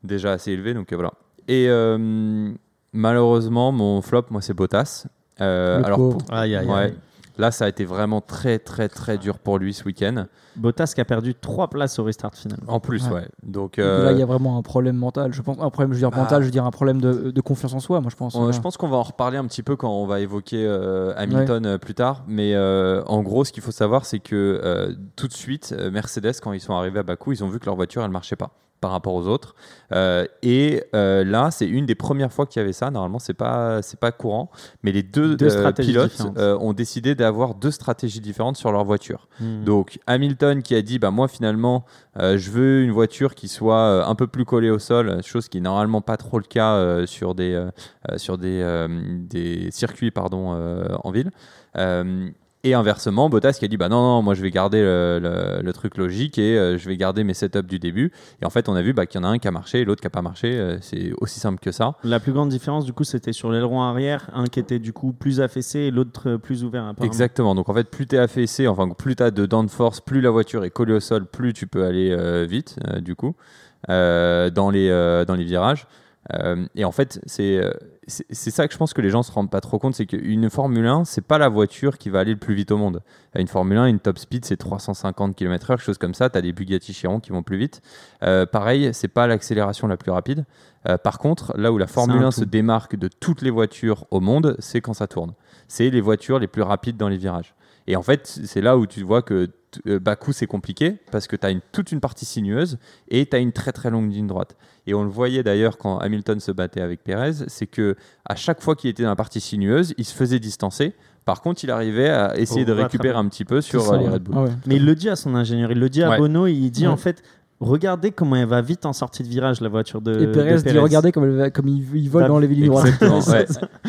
déjà assez élevée. Donc euh, voilà. Et euh, malheureusement, mon flop, moi, c'est Bottas. Euh, alors, pour- Aïe, aïe, ouais, aïe. Là, ça a été vraiment très, très, très dur pour lui ce week-end. Bottas qui a perdu trois places au restart finalement. En plus, ouais. Ouais. Donc, Donc euh, Là, il y a vraiment un problème mental. Je pense un problème, je veux dire Bah. mental, je veux dire un problème de, de confiance en soi. Moi, je pense. On-. Je pense qu'on va en reparler un petit peu quand on va évoquer euh, Hamilton euh, plus tard. Mais euh, en gros, ce qu'il faut savoir, c'est que euh, tout de suite, Mercedes, quand ils sont arrivés à Bakou, ils ont vu que leur voiture, elle marchait pas par rapport aux autres. Euh, et euh, là, c'est une des premières fois qu'il y avait ça. Normalement, c'est pas c'est pas courant. Mais les deux, Deux euh, pilotes ont décidé d'avoir deux stratégies différentes sur leur voiture. Hmm. Donc Hamilton qui a dit bah moi finalement je veux une voiture qui soit un peu plus collée au sol, chose qui est normalement pas trop le cas sur des sur des, des circuits pardon en ville. Et inversement, Bottas qui a dit bah non non moi je vais garder le, le- le truc logique et euh, je vais garder mes setups du début. Et en fait on a vu bah, qu'il y en a un qui a marché et l'autre qui a pas marché. Euh, c'est aussi simple que ça. La plus grande différence, du coup, c'était sur l'aileron arrière, un qui était du coup plus affaissé et l'autre euh, plus ouvert. Exactement. Donc en fait, plus tu es affaissé, enfin plus tu as de downforce, plus la voiture est collée au sol, plus tu peux aller euh, vite, du coup, dans, les, dans les virages. Euh, et en fait, c'est euh, c'est ça que je pense que les gens se rendent pas trop compte, c'est qu'une Formule 1, c'est pas la voiture qui va aller le plus vite au monde. Une Formule 1, une top speed, c'est 350 km/h, quelque chose comme ça. Tu as des Bugatti Chiron qui vont plus vite. Euh, pareil, c'est pas l'accélération la plus rapide. Euh, par contre, là où la Formule un 1 tout. se démarque de toutes les voitures au monde, c'est quand ça tourne. C'est les voitures les plus rapides dans les virages. Et en fait, c'est là où tu vois que euh, Bakou, c'est compliqué parce que tu as une, toute une partie sinueuse et tu as une très très longue ligne droite. Et on le voyait d'ailleurs quand Hamilton se battait avec Perez, c'est que à chaque fois qu'il était dans la partie sinueuse, il se faisait distancer. Par contre, il arrivait à essayer de récupérer un petit peu sur ça, euh, les. Red Bull. Ah ouais. Mais il le dit à son ingénieur, il le dit à Ouais. Bono, il dit Ouais. en fait, regardez comment elle va vite en sortie de virage, la voiture de Et de Perez dit Perez. regardez comme, elle va- comme il, il vole Va- dans les lignes droites. Exactement, ouais.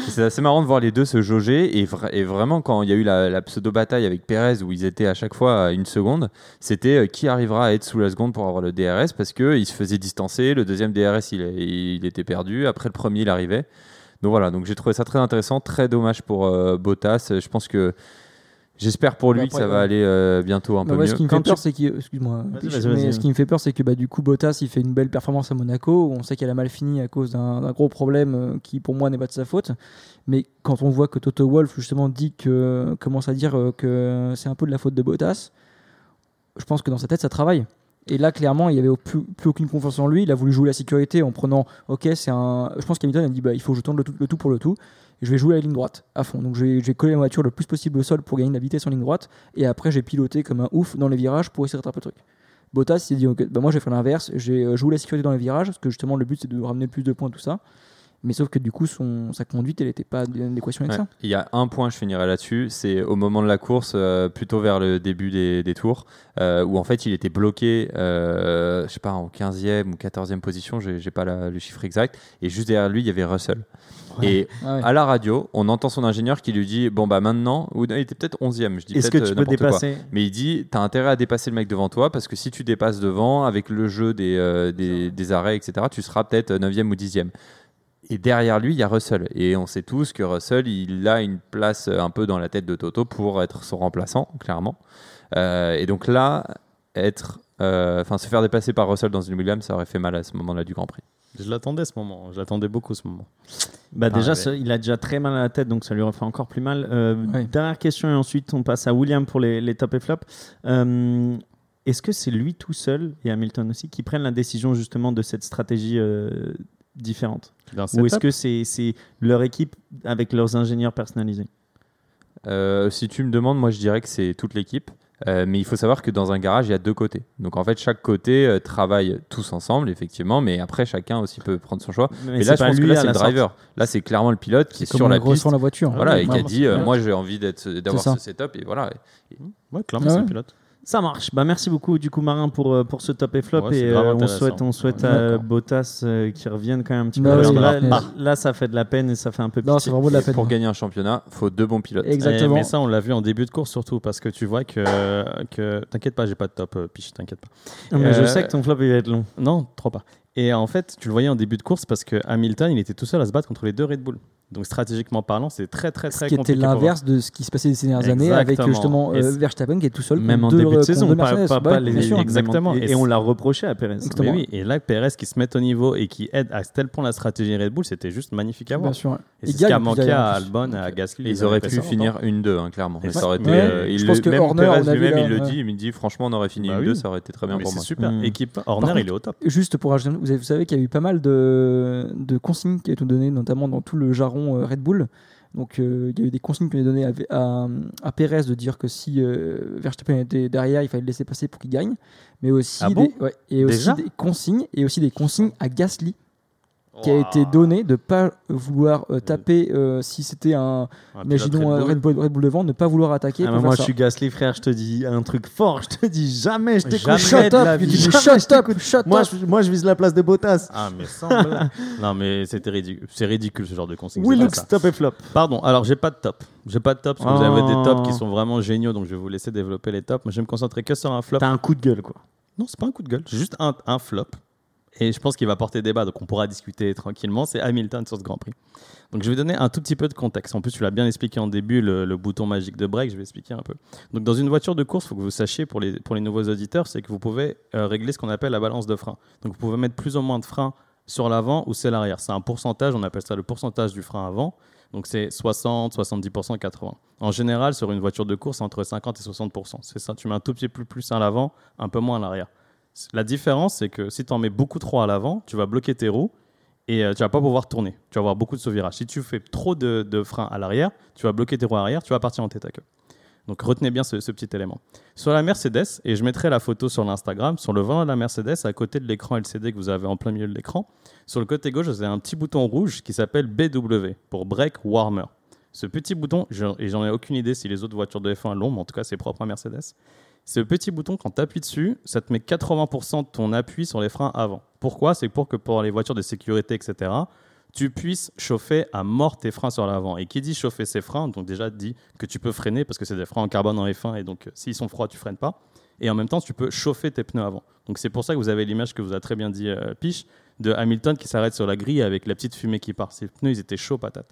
C'est assez marrant de voir les deux se jauger et, vra- et vraiment quand il y a eu la, la pseudo-bataille avec Perez où ils étaient à chaque fois à une seconde, c'était euh, qui arrivera à être sous la seconde pour avoir le DRS parce qu'il se faisait distancer, le deuxième DRS il, il était perdu, après le premier il arrivait. Donc voilà, donc j'ai trouvé ça très intéressant, très dommage pour euh, Bottas, je pense que j'espère pour lui Bah que ça va aller euh, bientôt un Bah peu ouais, mieux. ce qui me fait peur, c'est qu'il. Excuse-moi. Ce qui me fait peur, c'est que bah, du coup, Bottas, il fait une belle performance à Monaco. où On sait qu'elle a mal fini à cause d'un gros problème euh, qui, pour moi, n'est pas de sa faute. Mais quand on voit que Toto Wolff, justement, dit que. commence à dire euh, que c'est un peu de la faute de Bottas, je pense que dans sa tête, ça travaille. Et là, clairement, il n'y avait plus, plus aucune confiance en lui. Il a voulu jouer la sécurité en prenant. Ok, c'est un. Je pense qu'Hamilton a dit bah, il faut que je tente le tout, le tout pour le tout. Je vais jouer la ligne droite à fond. Donc vais coller ma voiture le plus possible au sol pour gagner de la vitesse en ligne droite. Et après, j'ai piloté comme un ouf dans les virages pour essayer de rattraper le truc. Bottas s'est dit ok, bah moi, je vais faire l'inverse. J'ai euh, joué la sécurité dans les virages parce que justement, le but c'est de ramener plus de points, tout ça. Mais sauf que du coup, son, sa conduite, elle n'était pas en adéquation avec Ouais. ça. Il y a un point, je finirai là-dessus, c'est au moment de la course, euh, plutôt vers le début des, des tours, euh, où en fait il était bloqué, euh, je sais pas, en 15e ou 14e position, j'ai pas la- le chiffre exact, et juste derrière lui, il y avait Russell. Et Ah ouais. à la radio, on entend son ingénieur qui lui dit Bon, bah maintenant, ou non, il était peut-être 11e, je dis Est-ce que peut-être tu peux n'importe quoi. dépasser Mais il dit, t'as intérêt à dépasser le mec devant toi parce que si tu dépasses devant, avec le jeu des, euh, des, des arrêts, etc., tu seras peut-être 9e ou 10e. Et derrière lui, il y a Russell. Et on sait tous que Russell, il a une place euh, un peu dans la tête de Toto pour être son remplaçant, clairement. Euh, et donc là, être, euh, enfin, se faire dépasser par Russell dans une Williams, ça aurait fait mal à ce moment-là du Grand Prix. Je l'attendais ce moment. Je l'attendais beaucoup ce moment. Bah Pas déjà, il a déjà très mal à la tête, donc ça lui refait encore plus mal. Euh. Dernière question et ensuite on passe à William pour les, les top et flop. Euh, Est-ce que c'est lui tout seul et Hamilton aussi qui prennent la décision justement de cette stratégie différente D'un Ou est-ce que c'est c'est leur équipe avec leurs ingénieurs personnalisés Euh, si tu me demandes, moi je dirais que c'est toute l'équipe. Euh, mais il faut savoir que dans un garage, il y a deux côtés. Donc en fait, chaque côté euh, travaille tous ensemble, effectivement, mais après, chacun aussi peut prendre son choix. Mais Et c'est là, je pense que là, c'est le driver. Là, c'est clairement le pilote qui est Comme sur on la piste. la voiture. Voilà, et qui a dit euh. Moi, j'ai envie d'avoir ce setup. Et voilà. Ouais, clairement, Ah c'est ouais. un pilote. Ça marche. Bah, merci beaucoup, du coup, Marin, pour, euh, pour ce top et flop. Ouais, et euh, on souhaite, on souhaite Ouais, à. Bottas euh, qu'il revienne quand même un petit Bah peu. oui, Parce que là, là, là, là, ça fait de la peine et ça fait un peu Non, c'est pitié. vraiment de la peine. pour gagner un championnat, faut deux bons pilotes. Exactement. Eh, mais ça, on l'a vu en début de course surtout parce que tu vois que. que t'inquiète pas, j'ai pas de top, euh, Piche, t'inquiète pas. Non, mais je Euh, sais que ton flop il va être long. Non, trop pas. Et en fait, tu le voyais en début de course parce que Hamilton, il était tout seul à se battre contre les deux Red Bull. Donc stratégiquement parlant, c'est très très Ce très qui était compliqué. pour eux. l'inverse de ce qui se passait ces dernières années avec justement euh, Verstappen qui est tout seul Même en deux, début de saison, pas, Mercedes. pas, Ouais, pas les. Exactement. Et, on l'a reproché à Perez. Exactement. Mais oui, et là, Perez qui se met au niveau et qui aide à tel point la stratégie Red Bull, c'était juste magnifique à voir. Bien sûr. Et Il c'est ce qui a manqué à. Albon et à Gasly. Ils les auraient pu finir une 2 hein, clairement. Et ça aurait été, euh, je pense que même Horner, lui-même, il le dit, il me dit franchement, on aurait fini Bah une oui. 2 ça aurait été très bien Mais pour c'est moi. super. Mm. Équipe Horner, contre, il est au top. Juste pour rajouter, vous, avez- vous savez qu'il y a eu pas mal de, de consignes qui ont été données, notamment dans tout le jargon euh, Red Bull. Donc euh, il y a eu des consignes qui ont été données à, à, à Perez de dire que si euh, Verstappen était derrière, il fallait le laisser passer pour qu'il gagne. Mais aussi, Ah bon? des, ouais, et aussi Déjà? des consignes et aussi des consignes à Gasly qui a été donné de pas vouloir euh, taper euh, si c'était un pilote imaginons un Red Bull. Red Bull, devant ne pas vouloir attaquer Ah, pour moi, ça. je suis Gasly, frère. Je te dis un truc fort. Je te dis jamais je t'écoute. Shut de up, la vie. shut up, shut Moi, up. je, moi, je vise la place de Bottas. Ah, mais sans blague. Non, mais c'était ridicule. C'est ridicule ce genre de consigne. Oui, c'est pas Lux, ça. top et flop. Pardon, alors j'ai pas de top. J'ai pas de top parce que vous avez des tops qui sont vraiment géniaux, donc je vais vous laisser développer les tops. Mais je vais me concentrer que sur un flop. T'as un coup de gueule, quoi. Non, c'est pas un coup de gueule, c'est juste un, un flop. Et je pense qu'il va porter débat, donc on pourra discuter tranquillement. C'est Hamilton sur ce Grand Prix. Donc je vais donner un tout petit peu de contexte. En plus, tu l'as bien expliqué en début, le, bouton magique de break, je vais expliquer un peu. Donc dans une voiture de course, il faut que vous sachiez pour les, pour les nouveaux auditeurs, c'est que vous pouvez euh, régler ce qu'on appelle la balance de frein. Donc vous pouvez mettre plus ou moins de frein sur l'avant ou c'est l'arrière. C'est un pourcentage, on appelle ça le pourcentage du frein avant. Donc c'est 60, 70%, 80%. En général, sur une voiture de course, c'est entre 50 et 60%. C'est ça, tu mets un tout petit peu plus à l'avant, un peu moins à l'arrière. La différence, c'est que si tu en mets beaucoup trop à l'avant, tu vas bloquer tes roues et euh, tu vas pas pouvoir tourner. Tu vas avoir beaucoup de sauvirage. Si tu fais trop de, freins à l'arrière, tu vas bloquer tes roues arrière, tu vas partir en tête à queue. Donc retenez bien ce, ce petit élément. Sur la Mercedes, et je mettrai la photo sur l'Instagram, sur le volant de la Mercedes, à côté de l'écran LCD que vous avez en plein milieu de l'écran, sur le côté gauche, vous avez un petit bouton rouge qui s'appelle BW pour Brake Warmer. Ce petit bouton, je- et j'en ai aucune idée si les autres voitures de F1 l'ont, mais en tout cas c'est propre à Mercedes. Ce petit bouton, quand tu appuies dessus, ça te met 80% de ton appui sur les freins avant. Pourquoi? C'est pour que pour les voitures de sécurité, etc., tu puisses chauffer à mort tes freins sur l'avant. Et qui dit chauffer ses freins, donc déjà dit que tu peux freiner parce que c'est des freins en carbone en F1 et donc euh, s'ils sont froids, tu freines pas. Et en même temps, tu peux chauffer tes pneus avant. Donc c'est pour ça que vous avez l'image que vous a très bien dit euh, Piche de Hamilton qui s'arrête sur la grille avec la petite fumée qui part. Ses pneus, ils étaient chauds patates.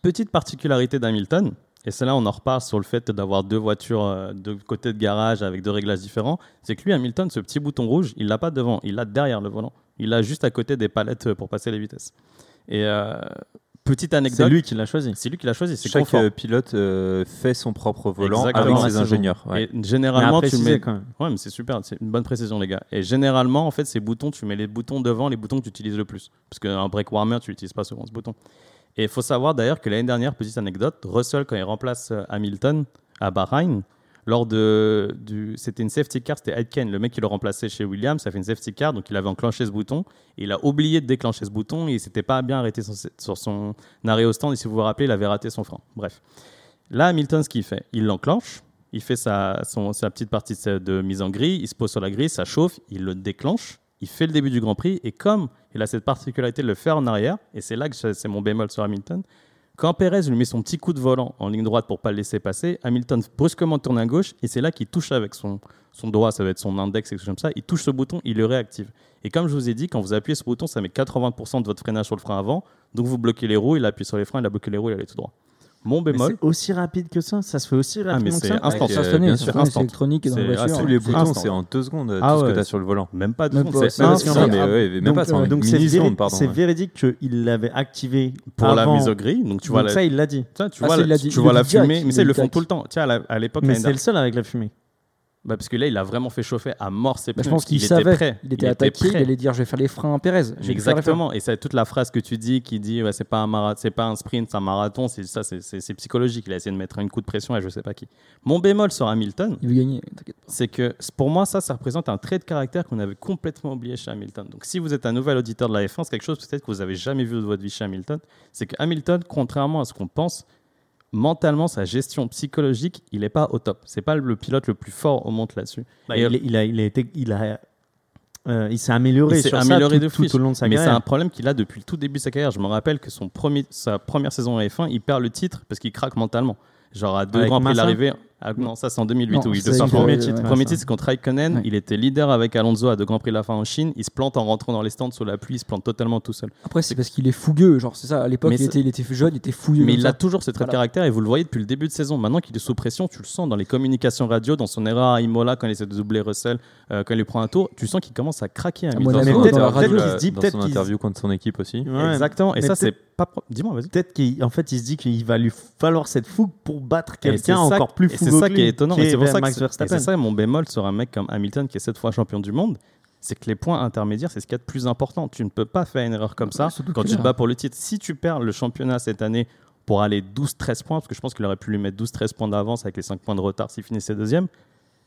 Petite particularité d'Hamilton, et c'est là on en reparle sur le fait d'avoir deux voitures euh, de côté de garage avec deux réglages différents, c'est que lui, Hamilton, ce petit bouton rouge, il l'a pas devant, il l'a derrière le volant. Il l'a juste à côté des palettes euh, pour passer les vitesses. Et euh, petite C'est anecdote, lui qui l'a choisi. c'est lui qui l'a choisi, c'est Chaque confort. pilote euh, fait son propre volant Exactement. avec ses c'est ingénieurs. ouais. Et généralement, tu mets. quand même. Ouais, mais c'est super, c'est une bonne précision, les gars. Et généralement, en fait, ces boutons, tu mets les boutons devant les boutons que tu utilises le plus. Parce qu'un break warmer, tu n'utilises pas souvent ce bouton. Et il faut savoir d'ailleurs que l'année dernière, petite anecdote, Russell, quand il remplace euh, Hamilton à Bahreïn, lors de. Du, c'était une safety car, c'était Aitken, le mec qui le remplaçait chez Williams, ça fait une safety car, donc il avait enclenché ce bouton. Il a oublié de déclencher ce bouton et il s'était pas bien arrêté sur, son arrêt au stand. Et si vous vous rappelez, il avait raté son frein. Bref. Là, Hamilton, ce qu'il fait, il l'enclenche, il fait sa, petite partie de mise en grille, il se pose sur la grille, ça chauffe, il le déclenche, il fait le début du Grand Prix, et comme il a cette particularité de le faire en arrière, et c'est là que c'est mon bémol sur Hamilton, quand Perez lui met son petit coup de volant en ligne droite pour pas le laisser passer, Hamilton brusquement tourne à gauche, et c'est là qu'il touche avec son, son doigt, ça va être son index, quelque chose comme ça, il touche ce bouton, il le réactive. Et comme je vous ai dit, quand vous appuyez ce bouton, ça met 80% de votre freinage sur le frein avant, donc vous bloquez les roues, il appuie sur les freins, il a bloqué les roues, il allait tout droit. Mon bémol, c'est aussi rapide que ça Ça se fait aussi mais rapidement que c'est ça instant. Ça euh, bien sûr, instant. c'est électronique et dans C'est- la ah, voiture. Tous les C'est boutons, instant. c'est en deux secondes tout Ah ce que ouais, tu as sur le volant. même pas de Même pas, c'est c'est- instant. c'est- Non, mais ouais, mais même Donc, pas, c'est en donc c'est millisecondes, véri- pardon. c'est ouais. véridique qu'il l'avait activé pour la mise au gris. Donc tu vois Donc la, ça, il l'a dit. tu vois, tu Ah, vois ça, la, tu vois fumée. Mais ça, ils le font tout le temps. Tu sais, à l'époque, Mais c'est le seul avec la fumée. Bah, parce que là, il a vraiment fait chauffer à mort ses Bah, pneus. je pense qu'il était savait. prêt. Il était attaqué. prêt. Il allait dire je vais faire les freins à Pérez. Exactement. Et c'est toute la phrase que tu dis qui dit ouais, c'est pas un c'est pas un sprint, c'est un marathon. C'est ça, c'est- psychologique. Il a essayé de mettre un coup de pression à je sais pas qui. Mon bémol sur Hamilton, Il veut gagner. C'est que pour moi, ça, ça représente un trait de caractère qu'on avait complètement oublié chez Hamilton. Donc, si vous êtes un nouvel auditeur de la F1, c'est quelque chose peut-être que vous avez jamais vu de votre vie chez Hamilton. C'est que Hamilton, contrairement à ce qu'on pense, mentalement, sa gestion psychologique, il n'est pas au top. C'est pas le pilote le plus fort au monde là-dessus. Bah, il, a, il a été, il a, euh, il s'est amélioré Il sur amélioré ça de tout, tout au long de sa Mais c'est carrière. un problème qu'il a depuis le tout début de sa carrière. Je me rappelle que son premier, sa première saison en F1, il perd le titre parce qu'il craque mentalement. Genre à deux Avec grands prix l'arrivée. Ah, non, ça c'est en 2008 Non, il il le fait- premier titre. Le ouais, premier titre, c'est contre Raikkonen. Ouais. Il était leader avec Alonso à deux Grands Prix de la fin en Chine. Il se plante en rentrant dans les stands sous la pluie. Il se plante totalement tout seul. Après, c'est parce qu'il est fougueux. Genre, c'est ça. À l'époque, Mais il était, il était jeune, il était fougueux. Mais il ça. a toujours ce trait de caractère et vous le voyez depuis le début de saison. Maintenant qu'il est sous pression, tu le sens dans les communications radio, dans son erreur à Imola quand il essaie de doubler Russell, euh, quand il lui prend un tour. Tu sens qu'il commence à craquer. À Hamilton. Monaco, Mais dans peut-être la peut-être radio, qu'il se dit, dans son interview contre son équipe aussi. Exactement. Et ça, c'est pas. Dis-moi, vas-y. Peut-être qu'en fait, il se dit qu'il va lui falloir cette fougue pour battre quelqu'un ça- encore plus et fou. C'est ça qui est étonnant. Et c'est pour ça que Max c'est- et Verstappen. c'est ça mon bémol sur un mec comme Hamilton qui est cette fois champion du monde. C'est que les points intermédiaires, c'est ce qu'il y a de plus important. Tu ne peux pas faire une erreur comme ça surtout quand tu te bats pour le titre. Si tu perds le championnat cette année pour aller 12-13 points, parce que je pense qu'il aurait pu lui mettre 12-13 points d'avance avec les 5 points de retard s'il finissait deuxième.